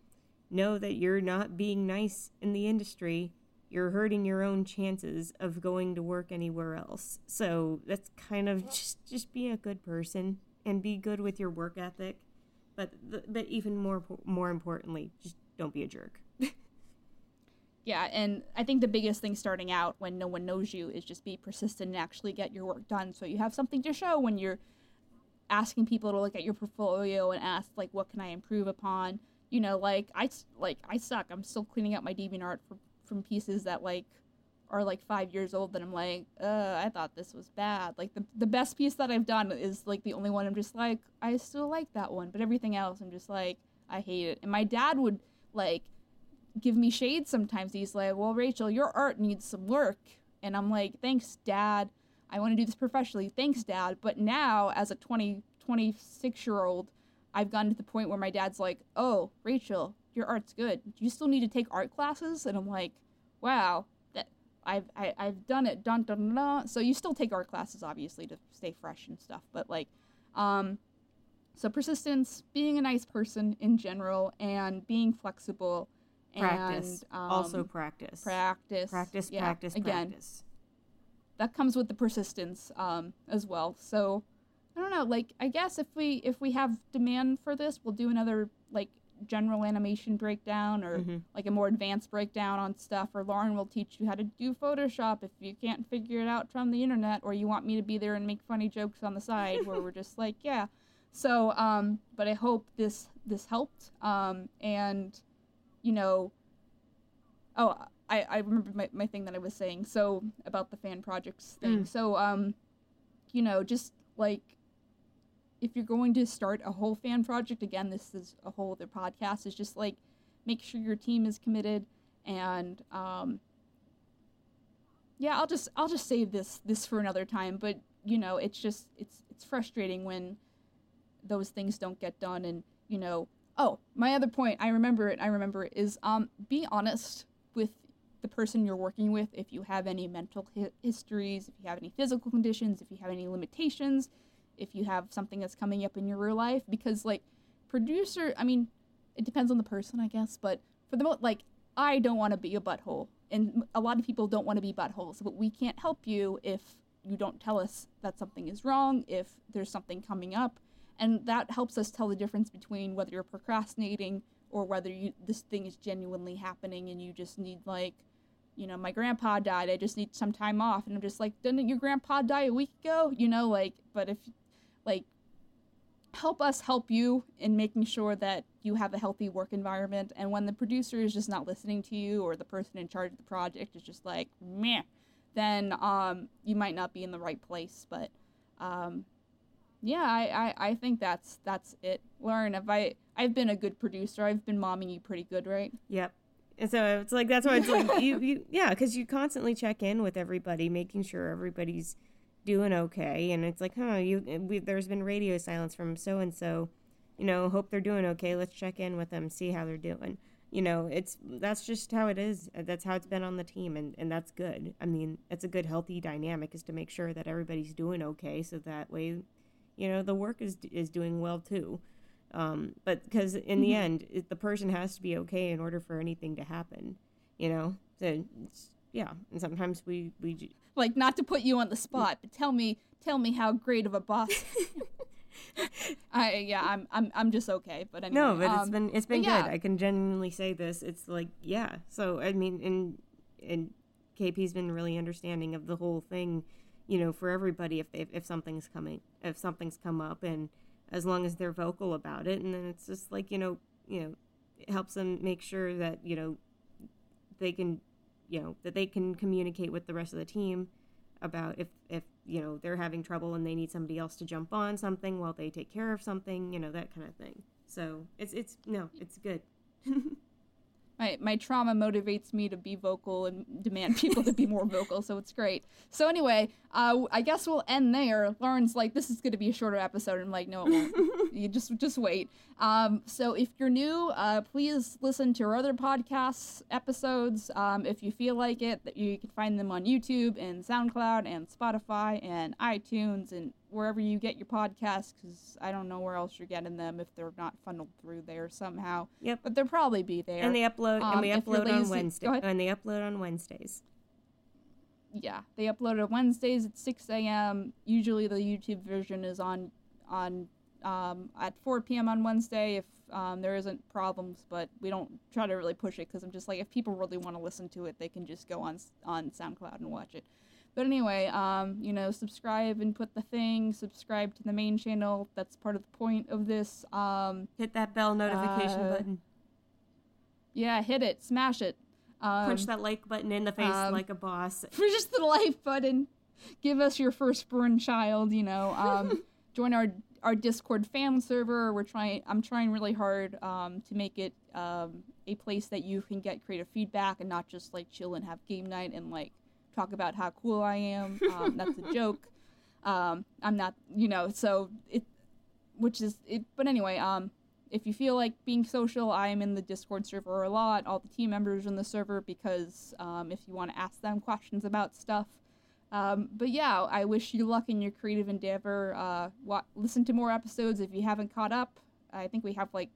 B: know that you're not being nice in the industry, you're hurting your own chances of going to work anywhere else. So that's kind of just, just be a good person and be good with your work ethic. But, but even more, more importantly, just don't be a jerk.
C: Yeah, and I think the biggest thing starting out when no one knows you is just be persistent and actually get your work done so you have something to show when you're asking people to look at your portfolio and ask like what can I improve upon. You know, like I like I suck. I'm still cleaning up my DeviantArt for, from pieces that like are like 5 years old that I'm like, "Uh, I thought this was bad." Like the the best piece that I've done is like the only one I'm just like, I still like that one, but everything else I'm just like, I hate it. And my dad would like give me shade sometimes. He's like, "Well, Rachel, your art needs some work." And I'm like, "Thanks, dad. I want to do this professionally. Thanks, dad." But now as a 20 26-year-old, I've gotten to the point where my dad's like, "Oh, Rachel, your art's good. Do you still need to take art classes?" And I'm like, "Wow, that I've I, have i have done it. Dun dun dun." So you still take art classes obviously to stay fresh and stuff, but like um so persistence, being a nice person in general and being flexible
B: Practice.
C: And, um,
B: also practice.
C: Practice.
B: Practice,
C: yeah,
B: practice,
C: again,
B: practice.
C: That comes with the persistence um, as well. So I don't know. Like I guess if we if we have demand for this, we'll do another like general animation breakdown or
B: Mhm.
C: like a more advanced breakdown on stuff. Or Lauren will teach you how to do Photoshop if you can't figure it out from the internet, or you want me to be there and make funny jokes on the side where we're just like, yeah. So, um, but I hope this this helped. Um, and you know, oh, I, I remember my, my thing that I was saying. So about the fan projects thing.
B: Mm.
C: So, um, you know, just like if you're going to start a whole fan project, again, this is a whole other podcast, is just like make sure your team is committed and, um, yeah, I'll just I'll just save this this for another time. But you know, it's just it's it's frustrating when those things don't get done, and you know, Oh, my other point, I remember it, I remember it, is um, be honest with the person you're working with if you have any mental hi- histories, if you have any physical conditions, if you have any limitations, if you have something that's coming up in your real life. Because, like, producer, I mean, it depends on the person, I guess, but for the most, like, I don't want to be a butthole, and a lot of people don't want to be buttholes, but we can't help you if you don't tell us that something is wrong, if there's something coming up, and that helps us tell the difference between whether you're procrastinating or whether you this thing is genuinely happening and you just need like you know my grandpa died. I just need some time off. And i'm just like didn't your grandpa die a week ago? You know like but if like help us help you in making sure that you have a healthy work environment. And when the producer is just not listening to you or the person in charge of the project is just like meh then um, you might not be in the right place. But um, yeah I, I, I think that's that's it lauren if i i've been a good producer i've been momming you pretty good right
B: Yep. And so it's like that's why it's like you, you yeah, because you constantly check in with everybody, making sure everybody's doing okay. And it's like, huh, you we, there's been radio silence from so and so, you know. Hope they're doing okay. Let's check in with them, see how they're doing. You know, it's that's just how it is. That's how it's been on the team, and and that's good. I mean, it's a good healthy dynamic is to make sure that everybody's doing okay, so that way, you know, the work is is doing well too. Um, but because in the end, it, the person has to be okay in order for anything to happen, you know. So it's, yeah, and sometimes we we
C: like not to put you on the spot but tell me tell me how great of a boss i yeah i'm i'm, I'm just okay but anyway,
B: no, but it's been it's been
C: but yeah.
B: good. I can genuinely say this. It's like yeah. So I mean, and and KP's been really understanding of the whole thing, you know, for everybody if they if something's coming if something's come up and as long as they're vocal about it. And then it's just like you know you know it helps them make sure that you know they can you know that they can communicate with the rest of the team about if if you know they're having trouble and they need somebody else to jump on something while they take care of something you know that kind of thing. So it's it's no it's good
C: my, my trauma motivates me to be vocal and demand people to be more vocal, so it's great. So anyway, uh, I guess we'll end there. Lauren's like, this is going to be a shorter episode. I'm like, no, it won't. you just just wait. Um, so if you're new, uh, please listen to our other podcasts episodes. Um, if you feel like it, you can find them on YouTube and SoundCloud and Spotify and iTunes and wherever you get your podcasts. Because I don't know where else you're getting them if they're not funneled through there somehow.
B: Yep.
C: But they'll probably be there.
B: and they upload and
C: Um,
B: we upload on wednesday and they upload on wednesdays
C: yeah, they upload on Wednesdays at 6 a.m. Usually the YouTube version is on on um, at 4 p.m. on Wednesday if um, there isn't problems, but we don't try to really push it because I'm just like if people really want to listen to it, they can just go on on SoundCloud and watch it. But anyway, um, you know, subscribe and put the thing. Subscribe to the main channel. That's part of the point of this. Um,
B: hit that bell notification
C: Uh,
B: button
C: yeah, hit it, smash it. Um,
B: punch that like button in the face
C: um,
B: like a boss
C: for just the like button. Give us your firstborn child, you know. Um, join our our Discord fan server. We're trying. I'm trying really hard um, to make it um, a place that you can get creative feedback and not just like chill and have game night and like talk about how cool I am. Um, that's a joke. Um, I'm not, you know. So it, which is it. But anyway, um, if you feel like being social, I am in the Discord server a lot. All the team members in the server because um, if you want to ask them questions about stuff. Um, but yeah, I wish you luck in your creative endeavor. Uh, wa- listen to more episodes if you haven't caught up. I think we have like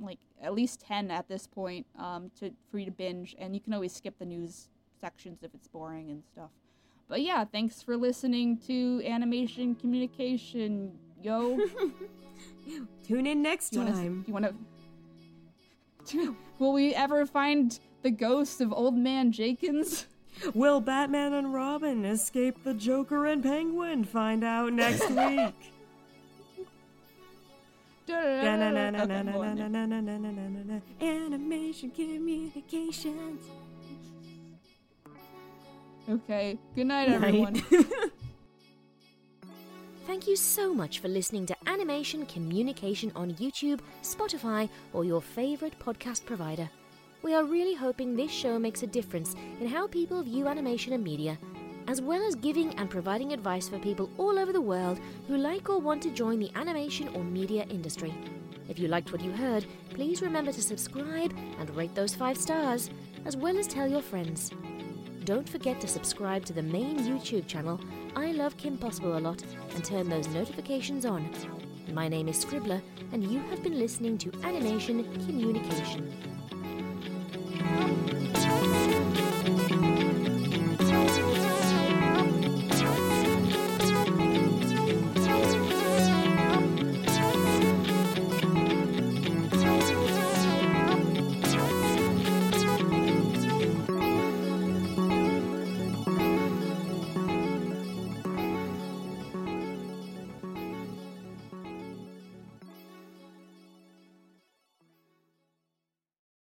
C: like at least ten at this point um, to for you to binge, and you can always skip the news sections if it's boring and stuff. But yeah, thanks for listening to Animation Communication. Yo.
B: tune in next
C: You wanna,
B: time
C: you want to? Will we ever find the ghost of Old Man Jenkins?
B: will batman and robin escape the joker and penguin find out next week
C: Okay, I'm going in.
B: Animation communications.
C: Okay. Good night, everyone.
A: Thank you so much for listening to Animation Communication on YouTube, Spotify, or your favorite podcast provider. We are really hoping this show makes a difference in how people view animation and media, as well as giving and providing advice for people all over the world who like or want to join the animation or media industry. If you liked what you heard, please remember to subscribe and rate those five stars, as well as tell your friends. Don't forget to subscribe to the main YouTube channel, I Love Kim Possible a Lot, and turn those notifications on. My name is Scribbler, and you have been listening to Animation Communication.